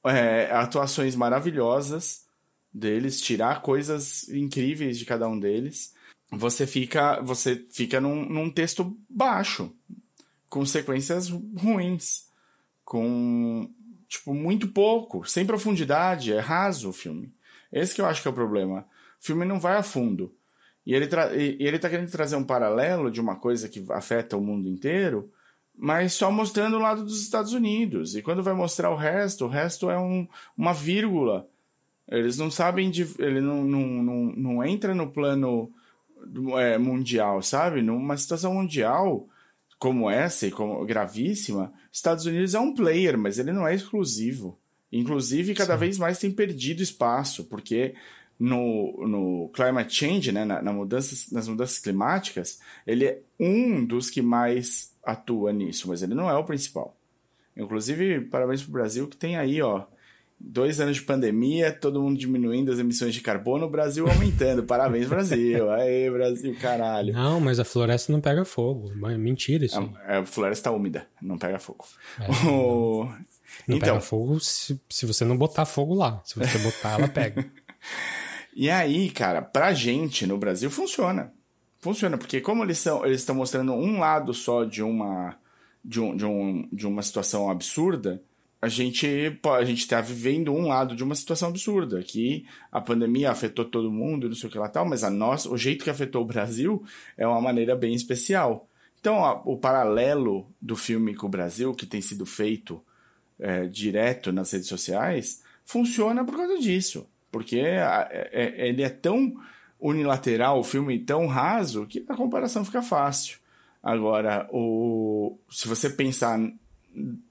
é, atuações maravilhosas deles, tirar coisas incríveis de cada um deles, você fica, você fica num, num texto baixo, com sequências ruins, com tipo muito pouco, sem profundidade, é raso o filme. Esse que eu acho que é o problema. O filme não vai a fundo. E ele, e ele tá querendo trazer um paralelo de uma coisa que afeta o mundo inteiro, mas só mostrando o lado dos Estados Unidos. E quando vai mostrar o resto, o resto é um, uma vírgula eles não sabem de. Ele não, não, não, não entra no plano é, mundial, sabe? Numa situação mundial como essa e como gravíssima, Estados Unidos é um player, mas ele não é exclusivo. Inclusive, cada Sim. vez mais tem perdido espaço, porque no, no climate change, né, na, na mudanças, nas mudanças climáticas, ele é um dos que mais atua nisso, mas ele não é o principal. Inclusive, parabéns para o Brasil, que tem aí, ó, dois anos de pandemia, todo mundo diminuindo as emissões de carbono, o Brasil aumentando. Parabéns, Brasil. *laughs* Aê, Brasil, caralho. Não, mas a floresta não pega fogo. Mentira isso. A, a floresta úmida, não pega fogo. É, *laughs* o... Não, não então... pega fogo se, se você não botar fogo lá. Se você botar, ela pega. *laughs* E aí, cara, pra gente no Brasil funciona. Funciona, porque como eles eles estão mostrando um lado só de uma de, um, de, um, de uma situação absurda, a gente a gente está vivendo um lado de uma situação absurda, que a pandemia afetou todo mundo, não sei o que lá tal, mas a nossa, o jeito que afetou o Brasil é uma maneira bem especial. Então, a, o paralelo do filme com o Brasil, que tem sido feito é, direto nas redes sociais, funciona por causa disso. Porque é, é, ele é tão unilateral, o filme tão raso, que a comparação fica fácil. Agora, o, se você pensar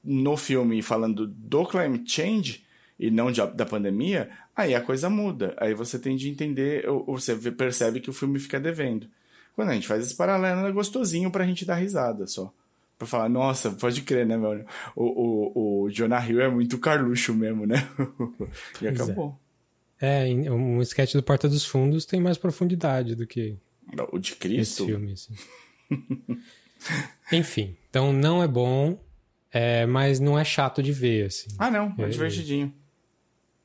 no filme falando do climate change e não de, da pandemia, aí a coisa muda. Aí você tem de entender, ou, você percebe que o filme fica devendo. Quando a gente faz esse paralelo, é gostosinho pra gente dar risada só. Pra falar, nossa, pode crer, né, meu? O, o, o Jonah Hill é muito Carluxo mesmo, né? *laughs* e acabou. É. É, um sketch do Porta dos Fundos tem mais profundidade do que o de Cristo. Esse filme, assim. *laughs* Enfim, então não é bom, é, mas não é chato de ver, assim. Ah, não, é, é divertidinho.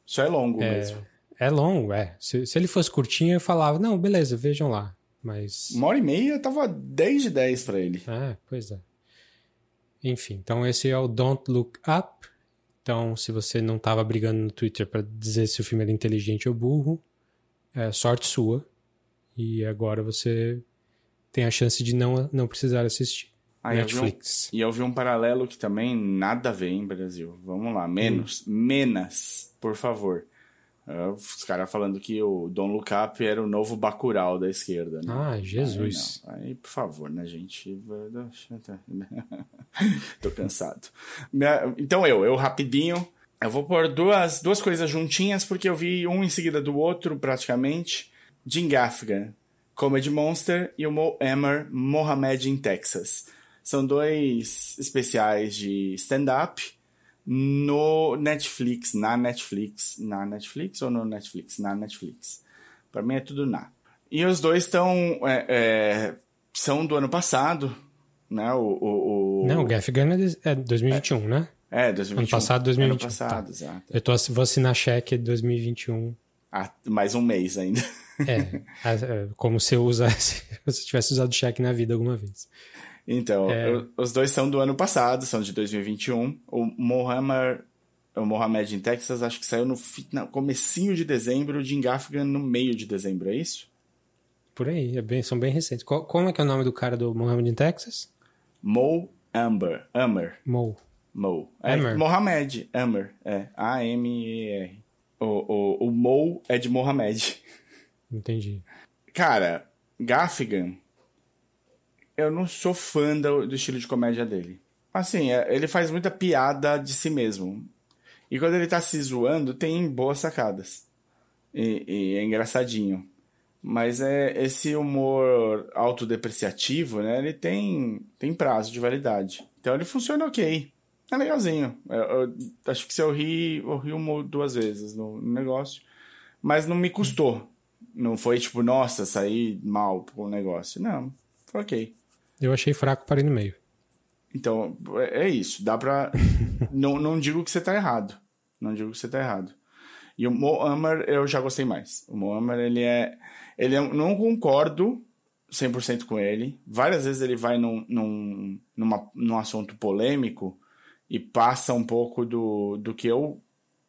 Só é longo é, mesmo. É longo, é. Se, se, ele fosse curtinho, eu falava, não, beleza, vejam lá. Mas. Uma hora e meia tava 10 de 10 para ele. É, pois é. Enfim, então esse é o Don't Look Up. Então, se você não estava brigando no Twitter para dizer se o filme era inteligente ou burro, é sorte sua. E agora você tem a chance de não, não precisar assistir. Ah, Netflix. Eu um, e eu vi um paralelo que também nada a ver em Brasil. Vamos lá, menos, hum. menos, por favor. Uh, os caras falando que o Don Up era o novo Bacurau da esquerda. Né? Ah, Jesus. Aí, aí, por favor, né, gente? *laughs* Tô cansado. Então eu, eu rapidinho. Eu vou pôr duas, duas coisas juntinhas, porque eu vi um em seguida do outro, praticamente. Jim Gaffigan, Comedy Monster, e o Mo Emmer, Mohamed in Texas. São dois especiais de stand-up no Netflix, na Netflix, na Netflix ou no Netflix? Na Netflix. Para mim é tudo na. E os dois estão é, é, são do ano passado, né? O, o, o... Não, o Gaffigan é 2021, é, né? É, 2021. Ano passado, 2021. Ano passado, tá. exato. Eu tô, vou assinar cheque de 2021. Ah, mais um mês ainda. É, *laughs* é como se eu usasse, *laughs* se eu tivesse usado cheque na vida alguma vez. Então, é... os dois são do ano passado, são de 2021. O Mohamed, o Mohamed em Texas, acho que saiu no, no comecinho de dezembro, o Jim Gaffigan no meio de dezembro, é isso? Por aí, é bem, são bem recentes. Qual, como é que é o nome do cara do Mohamed em Texas? Mo Amber. Amber. Mo. Mo. É, Amber. Mohamed. Amber. É. A-M-E-R. O, o, o Mo é de Mohamed. Entendi. Cara, Gaffigan eu não sou fã do, do estilo de comédia dele. Assim, é, ele faz muita piada de si mesmo. E quando ele tá se zoando, tem boas sacadas. E, e é engraçadinho. Mas é esse humor autodepreciativo, né? Ele tem, tem prazo de validade. Então ele funciona ok. É legalzinho. Eu, eu acho que se eu ri, eu ri uma ou duas vezes no, no negócio. Mas não me custou. Não foi tipo, nossa, saí mal com o negócio. Não, foi ok. Eu achei fraco, parei no meio. Então, é, é isso. Dá pra. *laughs* não, não digo que você tá errado. Não digo que você tá errado. E o Mohammer eu já gostei mais. O Mohammer ele é. Ele é, não concordo 100% com ele. Várias vezes ele vai num, num, numa, num assunto polêmico e passa um pouco do, do que eu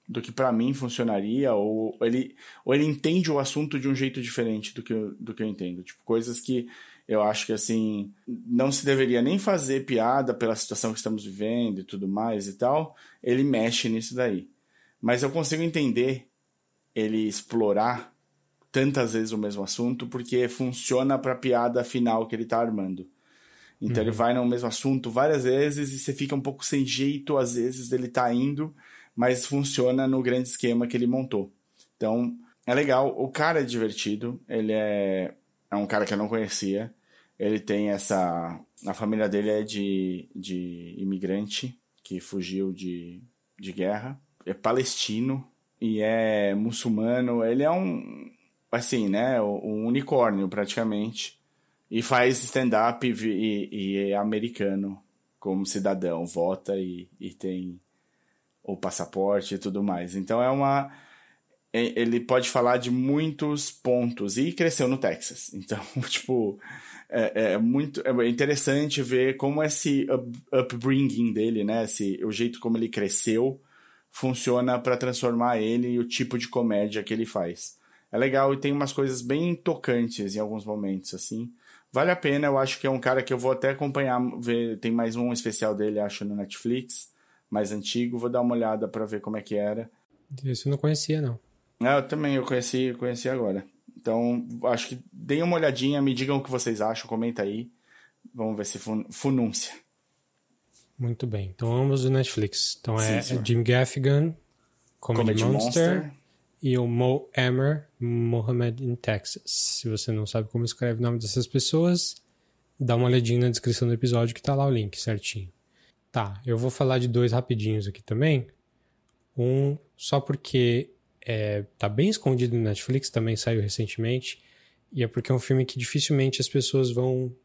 do que para mim funcionaria ou ele ou ele entende o assunto de um jeito diferente do que eu, do que eu entendo tipo coisas que eu acho que assim, não se deveria nem fazer piada pela situação que estamos vivendo e tudo mais e tal. Ele mexe nisso daí. Mas eu consigo entender ele explorar tantas vezes o mesmo assunto porque funciona para a piada final que ele está armando. Então uhum. ele vai no mesmo assunto várias vezes e você fica um pouco sem jeito às vezes dele tá indo, mas funciona no grande esquema que ele montou. Então, é legal. O cara é divertido, ele é, é um cara que eu não conhecia. Ele tem essa. A família dele é de, de imigrante que fugiu de, de guerra. É palestino e é muçulmano. Ele é um. Assim, né? Um unicórnio praticamente. E faz stand-up e, e, é americano como cidadão. Vota e, e tem o passaporte e tudo mais. Então é uma ele pode falar de muitos pontos e cresceu no Texas. *laughs* Então, tipo, é, é muito é interessante ver como esse upbringing dele, né, esse, o jeito como ele cresceu, funciona para transformar ele e o tipo de comédia que ele faz. É legal e tem umas coisas bem tocantes em alguns momentos, assim. Vale a pena, eu acho que é um cara que eu vou até acompanhar, ver, tem mais um especial dele, acho, no Netflix, mais antigo, vou dar uma olhada para ver como é que era. Isso eu não conhecia, não. É, eu também, eu conheci, conheci agora. Então, acho que deem uma olhadinha, me digam o que vocês acham, comenta aí. Vamos ver se fun funúncia. Muito bem. Então, ambos do Netflix. Então, é Sim, é Jim Gaffigan, Comedy, Comedy Monster, Monster, e o Mo Emmer, Mohammed in Texas. Se você não sabe como escreve o nome dessas pessoas, dá uma olhadinha na descrição do episódio que tá lá o link certinho. Tá, eu vou falar de dois rapidinhos aqui também. Um só porque é, tá bem escondido no Netflix, também saiu recentemente, e é porque é um filme que dificilmente as pessoas vão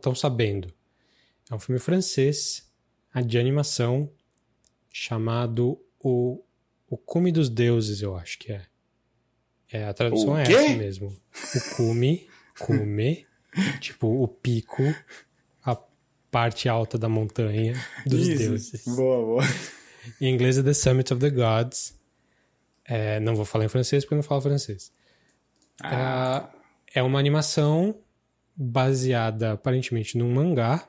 tão sabendo. É um filme francês, de animação, chamado O, o Cume dos Deuses, eu acho que é. É, a tradução é essa mesmo. O cume, cume, *laughs* tipo o pico, a parte alta da montanha dos Isso. deuses. Boa, boa. Em inglês é The Summit of the Gods. É, não vou falar em francês porque eu não falo francês. Ah. É, é uma animação baseada aparentemente num mangá,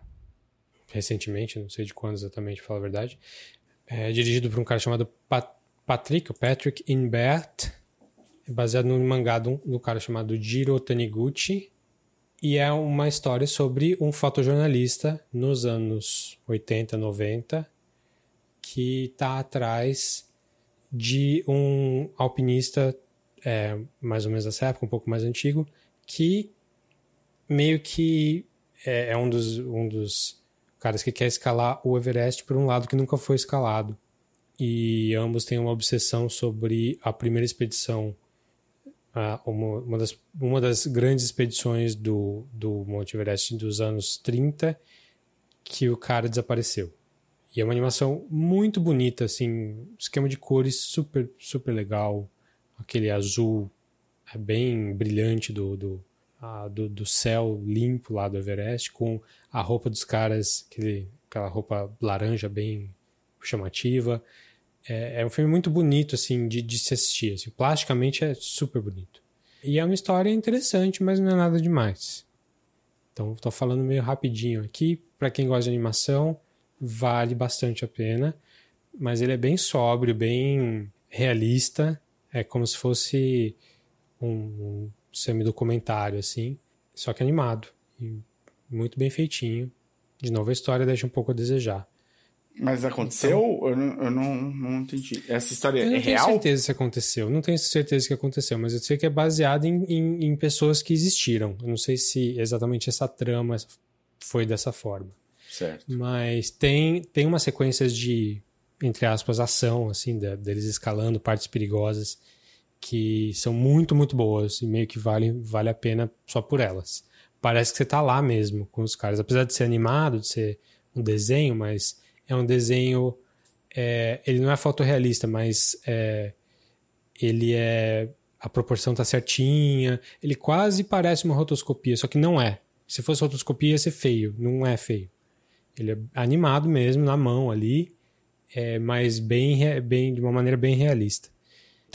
recentemente, não sei de quando exatamente, para falar a verdade. É dirigido por um cara chamado Pat Patrick, Patrick Inbert, é baseado num mangá do, do cara chamado Jiro Taniguchi, e é uma história sobre um fotojornalista nos anos 80, 90, que está atrás de um alpinista é, mais ou menos dessa época, um pouco mais antigo, que meio que é, é, um, dos, um dos caras que quer escalar o Everest por um lado que nunca foi escalado. E ambos têm uma obsessão sobre a primeira expedição, uma, uma, das, uma das grandes expedições do, do Monte Everest dos anos 30, que o cara desapareceu. E é uma animação muito bonita, assim, esquema de cores super, super legal. Aquele azul é bem brilhante do, do, do, do, céu limpo lá do Everest, com a roupa dos caras, aquele, aquela roupa laranja bem chamativa. É, é um filme muito bonito, assim, de, de se assistir. Assim, plasticamente é super bonito. E é uma história interessante, mas não é nada demais. Então, estou falando meio rapidinho aqui. Para quem gosta de animação, vale bastante a pena, mas ele é bem sóbrio, bem realista, é como se fosse um, um semi-documentário, assim, só que animado, e muito bem feitinho. De novo, a história deixa um pouco a desejar. Mas aconteceu? Então, eu, não, eu não, não entendi. Essa história é real? Eu não tenho certeza se aconteceu. Não tenho certeza que aconteceu, mas eu sei que é baseado em, em, em pessoas que existiram. Eu não sei se exatamente essa trama foi dessa forma. Certo. Mas tem, tem umas sequências de, entre aspas, ação, assim, de, deles escalando partes perigosas que são muito, muito boas e meio que vale, vale a pena só por elas. Parece que você tá lá mesmo com os caras, apesar de ser animado, de ser um desenho, mas é um desenho. É, ele não é fotorrealista, mas é, ele é. A proporção tá certinha. Ele quase parece uma rotoscopia, só que não é. Se fosse rotoscopia, ia ser feio. Não é feio. Ele é animado mesmo, na mão ali, é, mas bem, bem de uma maneira bem realista.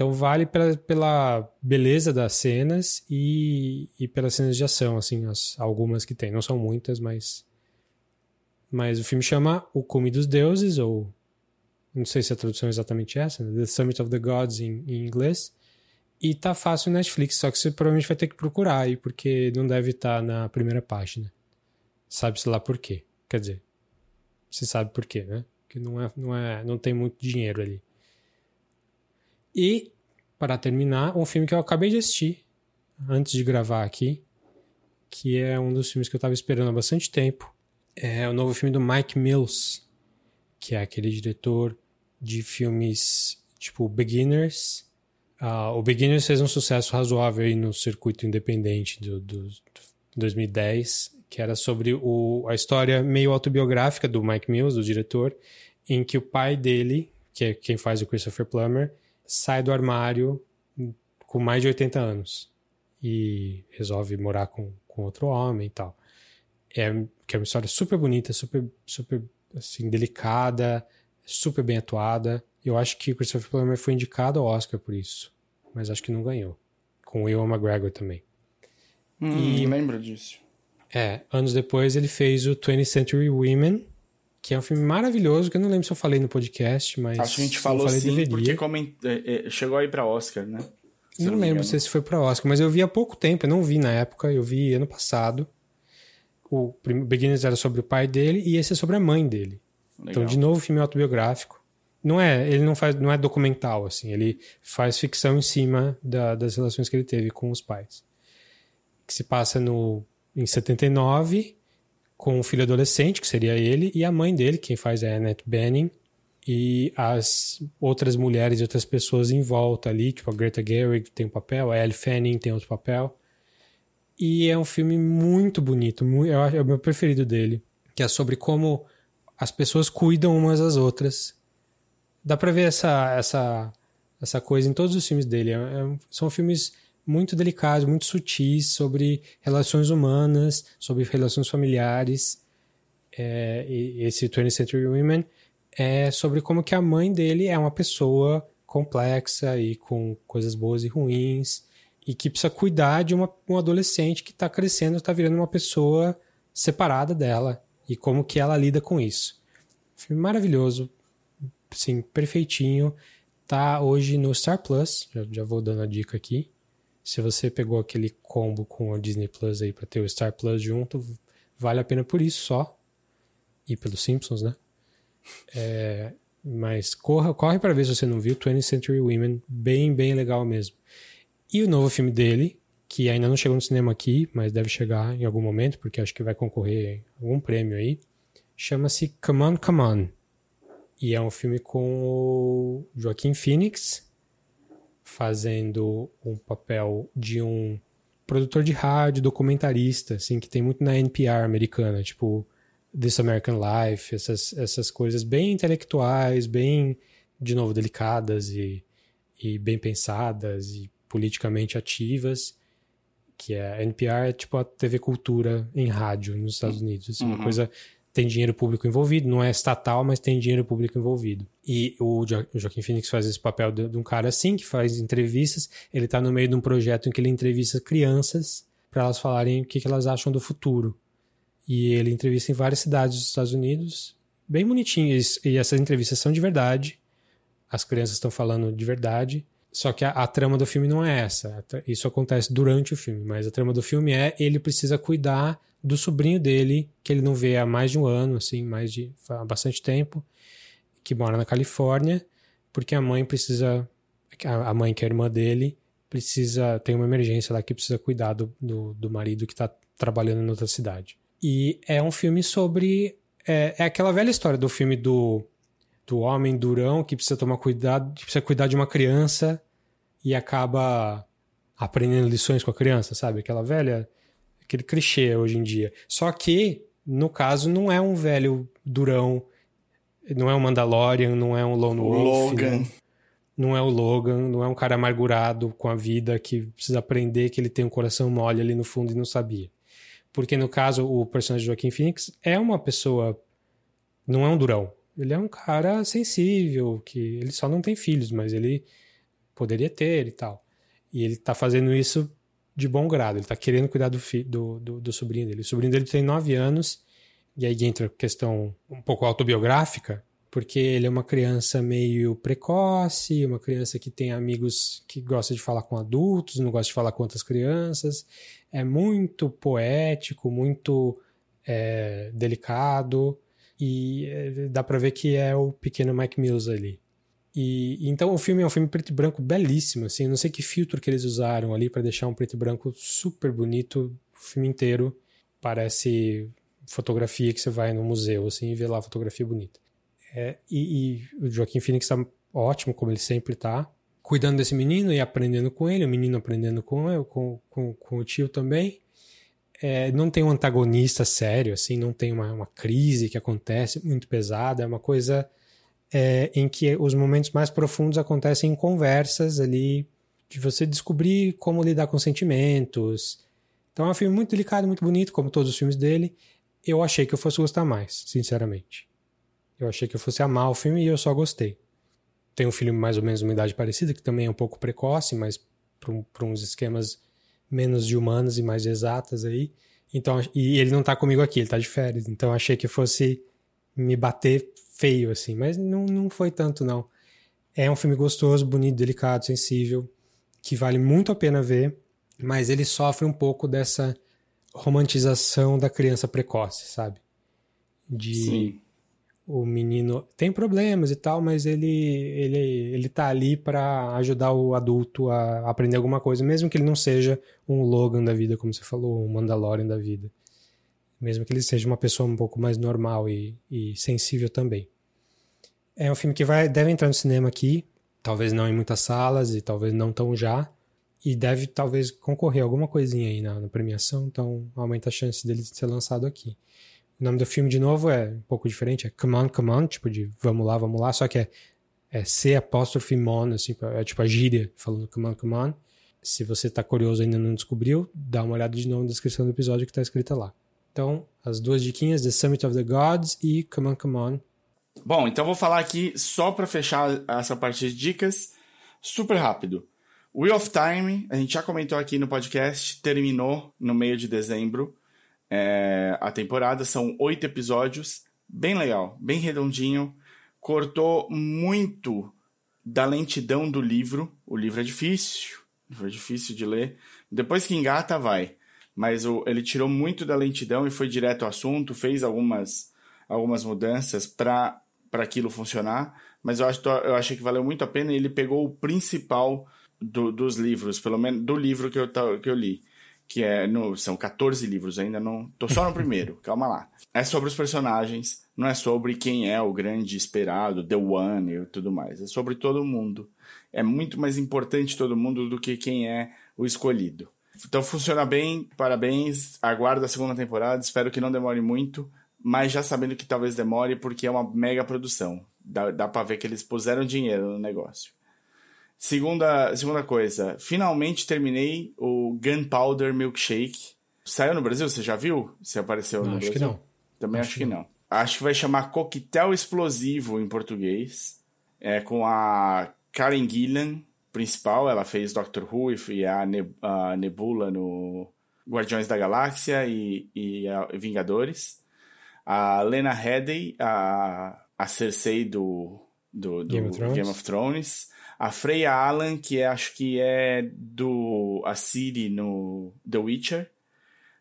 Então vale pela, beleza das cenas e, e pelas cenas de ação, assim, as, algumas que tem. Não são muitas, mas. Mas o filme chama O Cume dos Deuses, ou. Não sei se a tradução é exatamente essa, né? The Summit of the Gods em, em inglês. E tá fácil no Netflix, só que você provavelmente vai ter que procurar aí, porque não deve estar tá na primeira página. Sabe-se lá por quê. Quer dizer, você sabe por quê, né? Que não é, não é, não tem muito dinheiro ali. E, para terminar, um filme que eu acabei de assistir antes de gravar aqui, que é um dos filmes que eu estava esperando há bastante tempo. É o novo filme do Mike Mills, que é aquele diretor de filmes tipo Beginners. Uh, o Beginners fez um sucesso razoável aí no circuito independente do, do, do 2010, que era sobre o, a história meio autobiográfica do Mike Mills, do diretor, em que o pai dele, que é quem faz o Christopher Plummer, sai do armário com mais de 80 anos e resolve morar com, com outro homem e tal. É, que é uma história super bonita, super, super assim, delicada, super bem atuada. Eu acho que o Christopher Plummer foi indicado ao Oscar por isso, mas acho que não ganhou. Com o Ewan McGregor também. Hum, e lembro disso. É, anos depois ele fez o 20th Century Women, que é um filme maravilhoso, que eu não lembro se eu falei no podcast, mas. Acho que a gente falou sim, deveria. porque coment... É, é, chegou aí pra Oscar, né? Se não, não lembro se foi pra Oscar, mas eu vi há pouco tempo, eu não vi na época, eu vi ano passado. O Beginners era sobre o pai dele e esse é sobre a mãe dele. Legal. Então, de novo, filme autobiográfico. Não é, ele não faz, não é documental assim, ele faz ficção em cima da, das relações que ele teve com os pais. Que se passa no em 79 com o filho adolescente, que seria ele, e a mãe dele, quem faz é a Annette Bening, e as outras mulheres e outras pessoas em volta ali, tipo a Greta Gerwig tem um papel, a Elle Fanning tem outro papel. E é um filme muito bonito, muito, é o meu preferido dele, que é sobre como as pessoas cuidam umas das outras. Dá pra ver essa, essa, essa coisa em todos os filmes dele. É, é, são filmes muito delicados, muito sutis sobre relações humanas, sobre relações familiares. É, esse 20th Century Women é sobre como que a mãe dele é uma pessoa complexa e com coisas boas e ruins e que precisa cuidar de uma, um adolescente que está crescendo, está virando uma pessoa separada dela e como que ela lida com isso. Filme maravilhoso, sim, perfeitinho. Tá hoje no Star Plus, já, já vou dando a dica aqui. Se você pegou aquele combo com a Disney Plus aí para ter o Star Plus junto, vale a pena por isso só. E pelos Simpsons, né? É, mas corra, corre para ver se você não viu 20th Century Women, bem, bem legal mesmo. E o novo filme dele, que ainda não chegou no cinema aqui, mas deve chegar em algum momento, porque acho que vai concorrer a algum prêmio aí, chama-se Come On, Come On. E é um filme com o Joaquim Phoenix, fazendo um papel de um produtor de rádio, documentarista, assim, que tem muito na NPR americana, tipo This American Life, essas, essas coisas bem intelectuais, bem, de novo, delicadas e, e bem pensadas e politicamente ativas, que é a NPR é tipo a TV Cultura em rádio nos Estados Unidos, assim, uhum. uma coisa tem dinheiro público envolvido, não é estatal, mas tem dinheiro público envolvido. E o, jo o Joaquim Phoenix faz esse papel de, de, um cara assim, que faz entrevistas. Ele está no meio de um projeto em que ele entrevista crianças para elas falarem o que, que elas acham do futuro. E ele entrevista em várias cidades dos Estados Unidos, bem bonitinhas. E essas entrevistas são de verdade. As crianças estão falando de verdade. Só que a, a, trama do filme não é essa. Isso acontece durante o filme, mas a trama do filme é ele precisa cuidar do sobrinho dele, que ele não vê há mais de um ano, assim, mais de há bastante tempo, que mora na Califórnia, porque a mãe precisa, a mãe que é irmã dele, precisa, tem uma emergência lá que precisa cuidar do, do, do marido que está trabalhando em outra cidade. E é um filme sobre, é, é aquela velha história do filme do, do homem durão que precisa tomar cuidado, que precisa cuidar de uma criança e acaba aprendendo lições com a criança, sabe? Aquela velha aquele clichê hoje em dia. Só que, no caso, não é um velho durão, não é um Mandalorian, não é um Lone Wolf. Logan. Não, não é o Logan, não é um cara amargurado com a vida que precisa aprender que ele tem um coração mole ali no fundo e não sabia. Porque no caso, o personagem de Joaquim Phoenix é uma pessoa. Não é um durão. Ele é um cara sensível, que ele só não tem filhos, mas ele poderia ter e tal. E ele tá fazendo isso de bom grado. Ele está querendo cuidar do, do, do, do, sobrinho dele. O sobrinho dele tem nove anos, e aí entra a questão um pouco autobiográfica, porque ele é uma criança meio precoce, uma criança que tem amigos que gosta de falar com adultos, não gosta de falar com outras crianças. É muito poético, muito é, delicado, e é, dá para ver que é o pequeno Mike Mills ali. E, então o filme é um filme preto e branco belíssimo, assim, não sei que filtro que eles usaram ali para deixar um preto e branco super bonito o filme inteiro. Parece fotografia que você vai no museu, assim, e vê lá a fotografia bonita. É, e, e, o Joaquim Phoenix tá ótimo, como ele sempre tá, cuidando desse menino e aprendendo com ele, o menino aprendendo com, eu, com, com, com o tio também. É, não tem um antagonista sério, assim, não tem uma, uma crise que acontece muito pesada, é uma coisa é, em que os momentos mais profundos acontecem em conversas ali, de você descobrir como lidar com sentimentos. Então é um filme muito delicado, muito bonito, como todos os filmes dele. Eu achei que eu fosse gostar mais, sinceramente. Eu achei que eu fosse amar o filme e eu só gostei. Tem um filme mais ou menos uma idade parecida, que também é um pouco precoce, mas para uns esquemas menos de e mais exatas aí. Então, e ele não tá comigo aqui, ele tá de férias. Então achei que fosse me bater feio, assim, mas não, não foi tanto, não. É um filme gostoso, bonito, delicado, sensível, que vale muito a pena ver, mas ele sofre um pouco dessa romantização da criança precoce, sabe? De Sim. o menino tem problemas e tal, mas ele ele ele tá ali para ajudar o adulto a aprender alguma coisa, mesmo que ele não seja um Logan da vida, como você falou, um Mandalorian da vida mesmo que ele seja uma pessoa um pouco mais normal e, e sensível também. É um filme que vai, deve entrar no cinema aqui, talvez não em muitas salas e talvez não tão já, e deve talvez concorrer alguma coisinha aí na, na premiação, então aumenta a chance dele ser lançado aqui. O nome do filme, de novo, é um pouco diferente, é Come On, Come On, tipo de vamos lá, vamos lá, só que é, é C apóstrofe mon, assim, é tipo a gíria falando Come On, Come On. Se você está curioso e ainda não descobriu, dá uma olhada de novo na descrição do episódio que está escrita lá. Então, as duas diquinhas, The Summit of the Gods e Come On, Come On. Bom, então vou falar aqui, só para fechar essa parte de dicas, super rápido. Wheel of Time, a gente já comentou aqui no podcast, terminou no meio de dezembro é, a temporada, são oito episódios, bem legal, bem redondinho, cortou muito da lentidão do livro, o livro é difícil, o livro é difícil de ler, depois que engata, vai mas o, ele tirou muito da lentidão e foi direto ao assunto, fez algumas, algumas mudanças para aquilo funcionar, mas eu, acho, eu achei que valeu muito a pena e ele pegou o principal do, dos livros, pelo menos do livro que eu, que eu li. Que é. No, são 14 livros, ainda não. Tô só no primeiro, *laughs* calma lá. É sobre os personagens, não é sobre quem é o grande esperado, The One e tudo mais. É sobre todo mundo. É muito mais importante todo mundo do que quem é o escolhido. Então funciona bem, parabéns. Aguardo a segunda temporada, espero que não demore muito, mas já sabendo que talvez demore porque é uma mega produção. Dá, dá pra ver que eles puseram dinheiro no negócio. Segunda, segunda coisa, finalmente terminei o Gunpowder Milkshake. Saiu no Brasil? Você já viu? Se apareceu não, no acho Brasil? que não. Também acho, acho que não. não. Acho que vai chamar Coquetel Explosivo em português. É com a Karen Gillan, principal, ela fez Doctor Who e a, a Nebula no Guardiões da Galáxia e, e Vingadores. A Lena Headey, a, a Cersei do, do, do Game, of Game, of Thrones. A Freya Allan, que é, acho que é do a Ciri no The Witcher.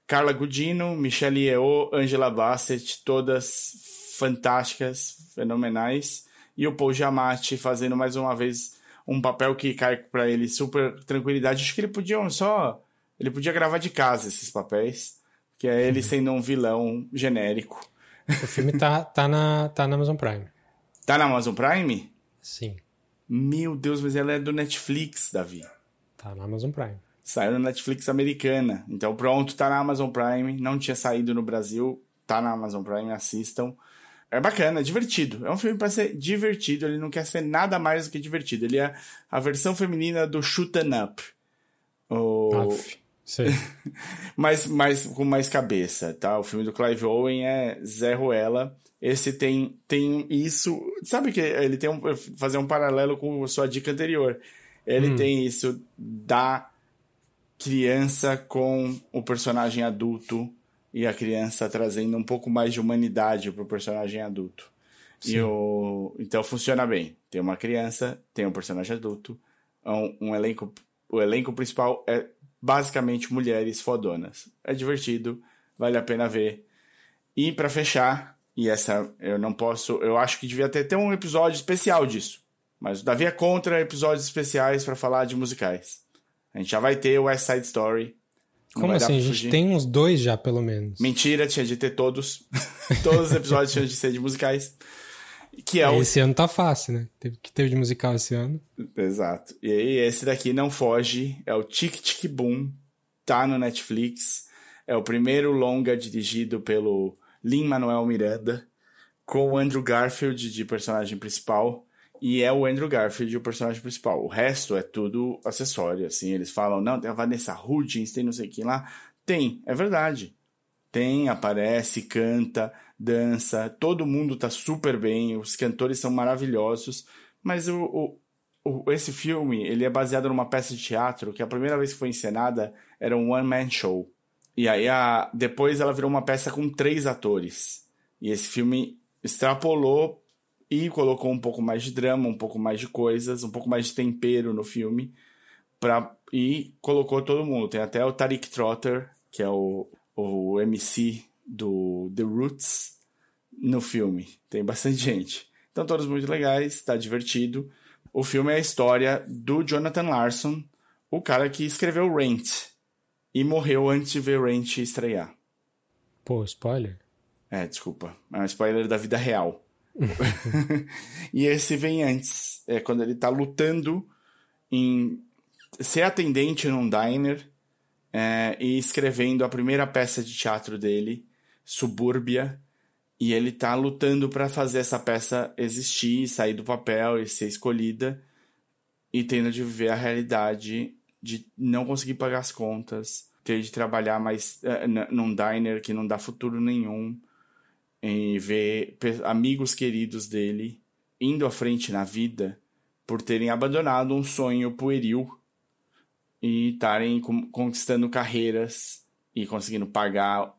Carla Gudino, Michelle Yeoh, Angela Bassett, todas fantásticas, fenomenais. E o Paul Giamatti fazendo mais uma vez um papel que cai para ele super tranquilidade. Acho que ele podia só. Ele podia gravar de casa esses papéis. Que é ele uhum. sendo um vilão genérico. O filme tá, tá, na, tá na Amazon Prime. Tá na Amazon Prime? Sim. Meu Deus, mas ela é do Netflix, Davi. Tá na Amazon Prime. Saiu na Netflix americana. Então pronto, tá na Amazon Prime. Não tinha saído no Brasil. Tá na Amazon Prime, assistam. É bacana, é divertido. É um filme para ser divertido, ele não quer ser nada mais do que divertido. Ele é a versão feminina do Shootin' Up. O... Sei. *laughs* mas, mas com mais cabeça, tá? O filme do Clive Owen é Zé Ruela. Esse tem, tem isso. Sabe que ele tem um. Fazer um paralelo com a sua dica anterior. Ele hum. tem isso da criança com o personagem adulto e a criança trazendo um pouco mais de humanidade para o personagem adulto. Sim. E o... Então funciona bem. Tem uma criança, tem um personagem adulto, um, um elenco. O elenco principal é basicamente mulheres fodonas. É divertido, vale a pena ver. E para fechar, e essa eu não posso, eu acho que devia ter, ter um episódio especial disso. Mas o Davi é contra episódios especiais para falar de musicais. A gente já vai ter o West Side Story. Como assim? A gente tem uns dois já, pelo menos. Mentira, tinha de ter todos. *laughs* todos os episódios tinham de ser de musicais. Que é o... Esse ano tá fácil, né? Teve que teve de musical esse ano. Exato. E aí, esse daqui não foge. É o Tic Tic Boom. Tá no Netflix. É o primeiro longa dirigido pelo Lin-Manuel Miranda. Com o Andrew Garfield de personagem principal. E é o Andrew Garfield o personagem principal. O resto é tudo acessório, assim. Eles falam, não, tem a Vanessa Hudgens, tem não sei quem lá. Tem, é verdade. Tem, aparece, canta, dança. Todo mundo tá super bem. Os cantores são maravilhosos. Mas o, o, esse filme, ele é baseado numa peça de teatro que a primeira vez que foi encenada era um one-man show. E aí, a, depois ela virou uma peça com três atores. E esse filme extrapolou e colocou um pouco mais de drama, um pouco mais de coisas, um pouco mais de tempero no filme. Pra, e colocou todo mundo. Tem até o Tariq Trotter, que é o, o MC do The Roots, no filme. Tem bastante *laughs* gente. Então, todos muito legais, está divertido. O filme é a história do Jonathan Larson, o cara que escreveu Rent e morreu antes de ver Rent estrear. Pô, spoiler? É, desculpa. É um spoiler da vida real. *laughs* e esse vem antes, é quando ele tá lutando em ser atendente num diner é, e escrevendo a primeira peça de teatro dele, Subúrbia, e ele tá lutando para fazer essa peça existir, sair do papel e ser escolhida, e tendo de viver a realidade de não conseguir pagar as contas, ter de trabalhar mais é, num diner que não dá futuro nenhum em ver amigos queridos dele indo à frente na vida por terem abandonado um sonho pueril e estarem conquistando carreiras e conseguindo pagar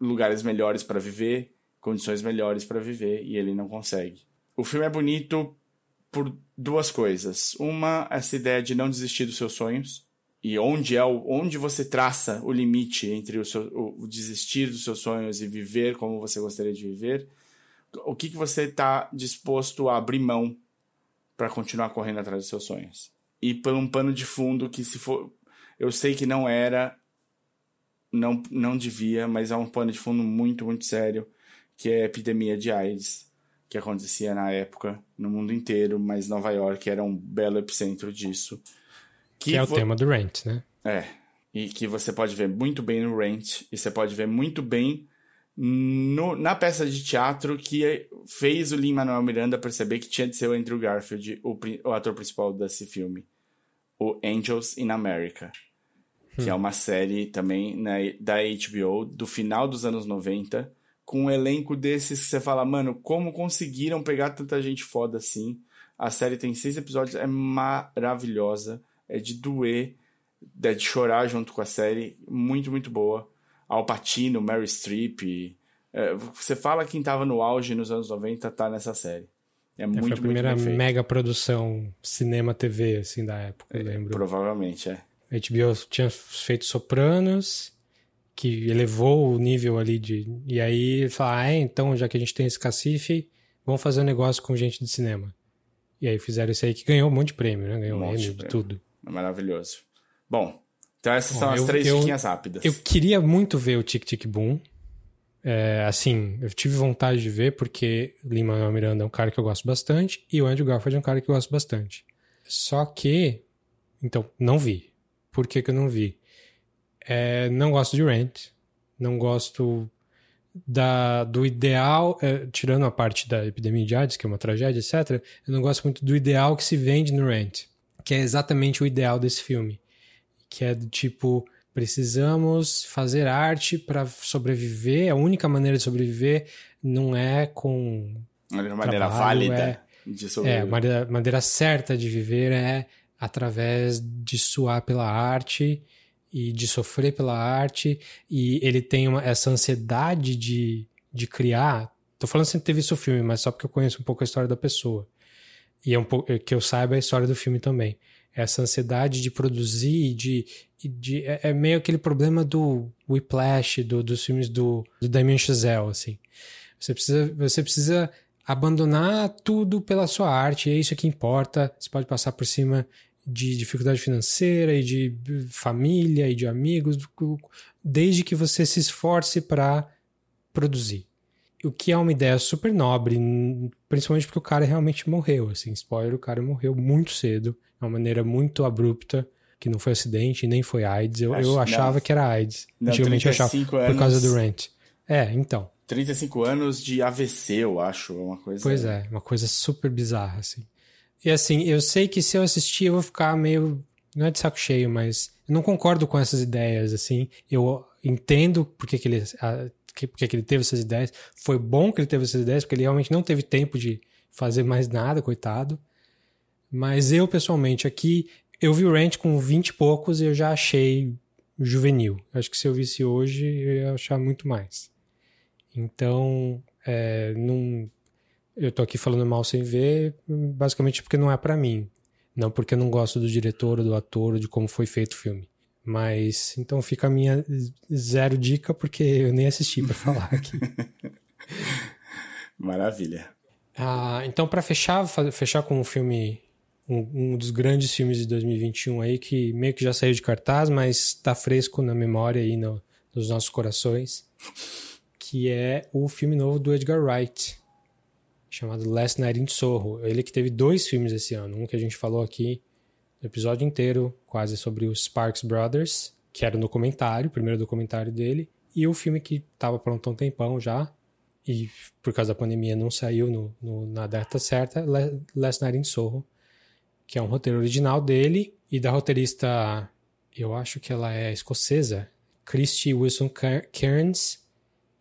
lugares melhores para viver, condições melhores para viver e ele não consegue. O filme é bonito por duas coisas. Uma, essa ideia de não desistir dos seus sonhos e onde é o, onde você traça o limite entre o, seu, o, o desistir dos seus sonhos e viver como você gostaria de viver, o que, que você está disposto a abrir mão para continuar correndo atrás dos seus sonhos. E por um pano de fundo que se for, eu sei que não era, não não devia, mas é um pano de fundo muito muito sério, que é a epidemia de AIDS que acontecia na época no mundo inteiro, mas Nova York era um belo epicentro disso que, que é o tema do Rent, né? É. E que você pode ver muito bem no Rent. E você pode ver muito bem no, na peça de teatro que fez o Lin-Manuel Miranda perceber que tinha de ser o Andrew Garfield, o, o ator principal desse filme. O Angels in America. Hum. Que é hum. uma série também na, da HBO do final dos anos 90 com um elenco desses que você fala, mano, como conseguiram pegar tanta gente foda assim? A série tem seis episódios, é maravilhosa é de doer, é de chorar junto com a série, muito, muito boa. Al Pacino, Mary Streep. É, você fala quem estava no auge nos anos 90 tá nessa série. É, é muito, foi a primeira mega produção cinema TV assim da época, eu é, lembro. Provavelmente, é. A HBO tinha feito Sopranos, que elevou o nível ali de. E aí fala, ah, é, então, já que a gente tem esse cacife, vamos fazer um negócio com gente de cinema. E aí fizeram isso aí que ganhou um monte de prêmio, né? Ganhou um Emmy de tudo. É maravilhoso. Bom, então essas Bom, são as eu, três eu, diquinhas rápidas. Eu queria muito ver o Tic Tic Boom. É, assim, eu tive vontade de ver porque Lima Miranda é um cara que eu gosto bastante e o Andrew Garfield é um cara que eu gosto bastante. Só que, então, não vi. Por que, que eu não vi? É, não gosto de Rent, não gosto da, do ideal, é, tirando a parte da epidemia de AIDS, que é uma tragédia, etc., eu não gosto muito do ideal que se vende no Rent que é exatamente o ideal desse filme, que é do tipo precisamos fazer arte para sobreviver. A única maneira de sobreviver não é com uma maneira trabalho, válida é, de sobreviver. É, a maneira, maneira certa de viver é através de suar pela arte e de sofrer pela arte e ele tem uma, essa ansiedade de, de criar. Tô falando sem ter visto o filme, mas só porque eu conheço um pouco a história da pessoa e é um pouco que eu saiba a história do filme também. Essa ansiedade de produzir, de, de é, é meio aquele problema do Whiplash, do, dos filmes do, do Damien Chazelle, assim. Você precisa, você precisa abandonar tudo pela sua arte, é isso que importa. Você pode passar por cima de dificuldade financeira e de família e de amigos, desde que você se esforce para produzir. O que é uma ideia super nobre, principalmente porque o cara realmente morreu, assim, spoiler, o cara morreu muito cedo, de uma maneira muito abrupta, que não foi acidente, nem foi AIDS. Eu, Acho, eu achava não. que era AIDS. Não, Antigamente eu achava anos... por causa do Rent. É, então. 35 anos de AVC, eu acho, uma coisa. Pois é, uma coisa super bizarra, assim. E assim, eu sei que se eu assistir eu vou ficar meio. Não é de saco cheio, mas eu não concordo com essas ideias, assim. Eu entendo porque que ele, a, porque que ele teve essas ideias. Foi bom que ele teve essas ideias, porque ele realmente não teve tempo de fazer mais nada, coitado. Mas eu, pessoalmente, aqui, eu vi o Rant com 20 e poucos e eu já achei juvenil. Acho que se eu visse hoje, eu ia achar muito mais. Então, é, não, eu tô aqui falando mal sem ver, basicamente porque não é para mim. Não porque eu não gosto do diretor ou do ator ou de como foi feito o filme. Mas então fica a minha zero dica porque eu nem assisti para falar aqui. *laughs* Maravilha. Ah, então para fechar, fechar com um filme um, um, dos grandes filmes de 2021 aí que meio que já saiu de cartaz, mas está fresco na memória aí no, nos nossos corações, que é o filme novo do Edgar Wright, chamado Last Night in Soho. Ele que teve dois filmes esse ano. Um que a gente falou aqui episódio inteiro, quase sobre os Sparks Brothers, que era o documentário, o primeiro documentário dele, e o filme que estava pronto há um tempão já, e por causa da pandemia não saiu no, no, na data certa, Last Night in Soho, que é um roteiro original dele e da roteirista, eu acho que ela é escocesa, Christy Wilson Cairns,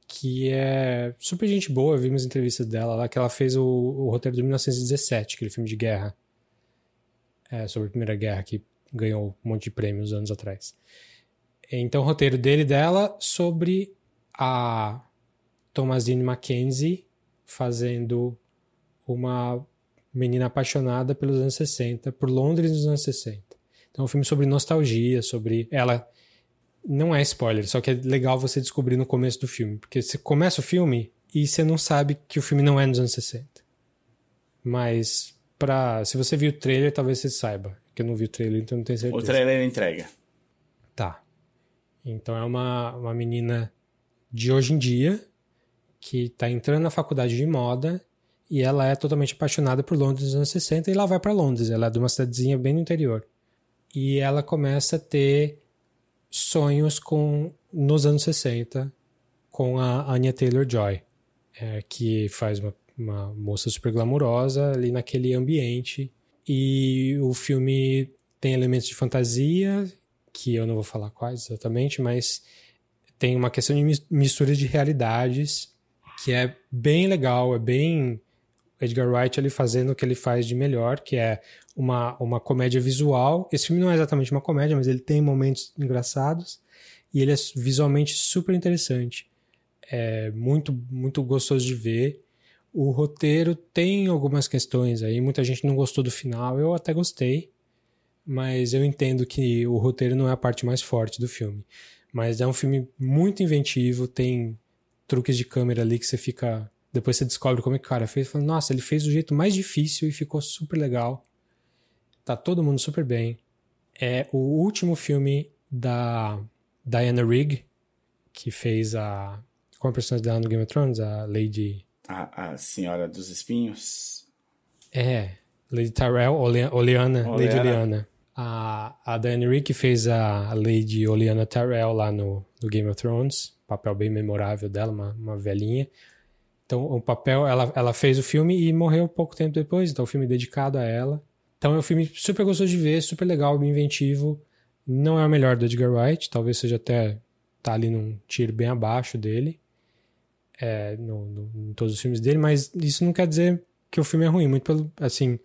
que é super gente boa. Eu vi umas entrevistas dela lá, que ela fez o, o roteiro de 1917, aquele filme de guerra. É, sobre a Primeira Guerra, que ganhou um monte de prêmios anos atrás. Então, o roteiro dele e dela sobre a Thomasine Mackenzie fazendo uma menina apaixonada pelos anos 60, por Londres nos anos 60. Então, é um filme sobre nostalgia, sobre ela não é spoiler, só que é legal você descobrir no começo do filme. Porque você começa o filme e você não sabe que o filme não é nos anos 60. Mas, pra, se você viu o trailer, talvez você saiba. Que eu não vi o trailer, então não tenho certeza. O trailer entrega. Tá. Então é uma, uma menina de hoje em dia que tá entrando na faculdade de moda e ela é totalmente apaixonada por Londres nos anos 60 e ela vai para Londres. Ela é de uma cidadezinha bem no interior. E ela começa a ter sonhos com nos anos 60 com a Anya Taylor-Joy, é, que faz uma, uma moça super glamurosa ali naquele ambiente. E o filme tem elementos de fantasia, que eu não vou falar quais exatamente, mas tem uma questão de mistura de realidades que é bem legal, é bem Edgar Wright ali fazendo o que ele faz de melhor, que é uma, uma comédia visual. Esse filme não é exatamente uma comédia, mas ele tem momentos engraçados e ele é visualmente super interessante. É muito, muito gostoso de ver. O roteiro tem algumas questões aí, muita gente não gostou do final, eu até gostei, mas eu entendo que o roteiro não é a parte mais forte do filme. Mas é um filme muito inventivo, tem truques de câmera ali que você fica depois você descobre como é que o cara fez. Fala, Nossa, ele fez do jeito mais difícil e ficou super legal. Tá todo mundo super bem. É o último filme da Diana Rigg, que fez a. Qual é a personagem dela no Game of Thrones? A Lady. A, a Senhora dos Espinhos? É. Lady Tyrell, Oleana, Oleana. Lady Oleana. A, a Diana Rigg que fez a Lady Oleana Tyrell lá no, no Game of Thrones. Papel bem memorável dela, uma, uma velhinha. Então, o papel, ela, ela fez o filme e morreu pouco tempo depois, então, o filme dedicado a ela. Então, é um filme super gostoso de ver, super legal, bem inventivo. Não é o melhor do Edgar Wright, talvez seja até tá ali num tiro bem abaixo dele, é, no, no, em todos os filmes dele, mas isso não quer dizer que o filme é ruim, muito pelo, assim,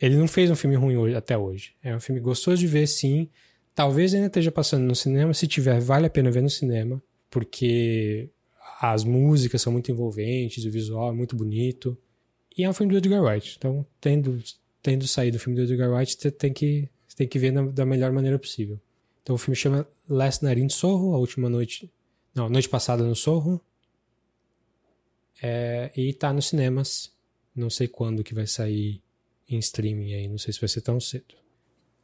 ele não fez um filme ruim hoje, até hoje. É um filme gostoso de ver, sim. Talvez ainda esteja passando no cinema, se tiver, vale a pena ver no cinema, porque as músicas são muito envolventes, o visual é muito bonito. E é um filme do Edgar Wright. Então, tendo, tendo saído o filme do Edgar Wright, você tem que, tem que ver na, da melhor maneira possível. Então, o filme chama Last Night in Soho, a última noite. Não, noite passada no Soho. É, e tá nos cinemas. Não sei quando que vai sair em streaming aí, não sei se vai ser tão cedo.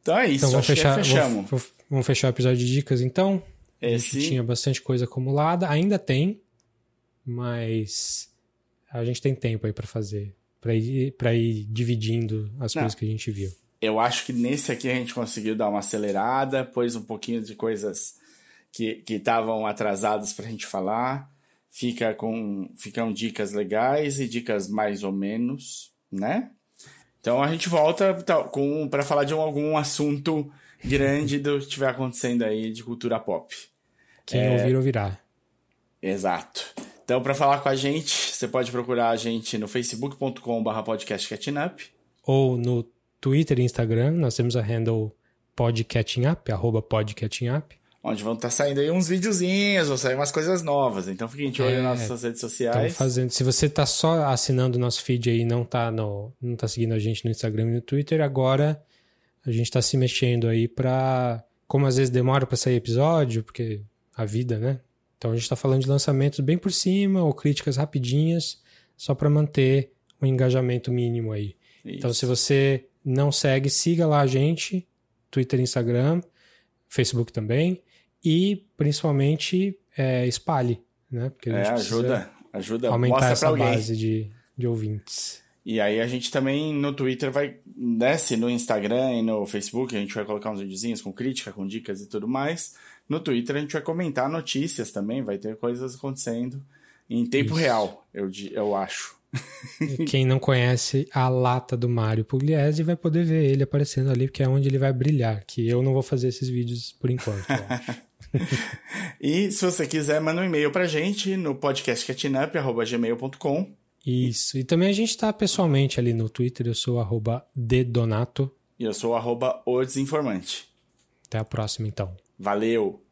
Então é isso, então, vamos fechar, fechamos. Vamos, vamos fechar o episódio de dicas então. Esse... A gente tinha bastante coisa acumulada, ainda tem, mas a gente tem tempo aí para fazer, para ir, pra ir dividindo as não. coisas que a gente viu. Eu acho que nesse aqui a gente conseguiu dar uma acelerada, pôs um pouquinho de coisas que estavam atrasadas para a gente falar. Fica com, ficam dicas legais e dicas mais ou menos, né? Então a gente volta com para falar de um, algum assunto grande do que estiver acontecendo aí de cultura pop. Quem é... ouvir, ouvirá. Exato. Então, para falar com a gente, você pode procurar a gente no facebook.com.br podcastcatchingup. Ou no Twitter e Instagram, nós temos a handle podcatchingup, arroba podcatchingup. Onde vão estar tá saindo aí uns videozinhos, vão sair umas coisas novas. Então fiquem de olho é, nas nossas redes sociais. Fazendo. Se você está só assinando o nosso feed aí e não está no, não tá seguindo a gente no Instagram e no Twitter, agora a gente está se mexendo aí para como às vezes demora para sair episódio, porque a vida, né? Então a gente está falando de lançamentos bem por cima ou críticas rapidinhas, só para manter um engajamento mínimo aí. Isso. Então se você não segue, siga lá a gente, Twitter, Instagram, Facebook também, e principalmente é, espalhe, né? Porque a gente é, ajuda, ajuda, aumentar essa base de, de ouvintes. E aí a gente também no Twitter vai, desce no Instagram e no Facebook, a gente vai colocar uns videozinhos com crítica, com dicas e tudo mais. No Twitter a gente vai comentar notícias também, vai ter coisas acontecendo em tempo Isso. real, eu, eu acho. Quem não conhece a lata do Mário Pugliese vai poder ver ele aparecendo ali, porque é onde ele vai brilhar. Que eu não vou fazer esses vídeos por enquanto, eu acho. *laughs* *laughs* e se você quiser, manda um e-mail pra gente no podcastcatchingup.gmail.com isso. E também a gente está pessoalmente ali no Twitter. Eu sou arroba dedonato. E eu sou arroba o desinformante. Até a próxima, então. Valeu!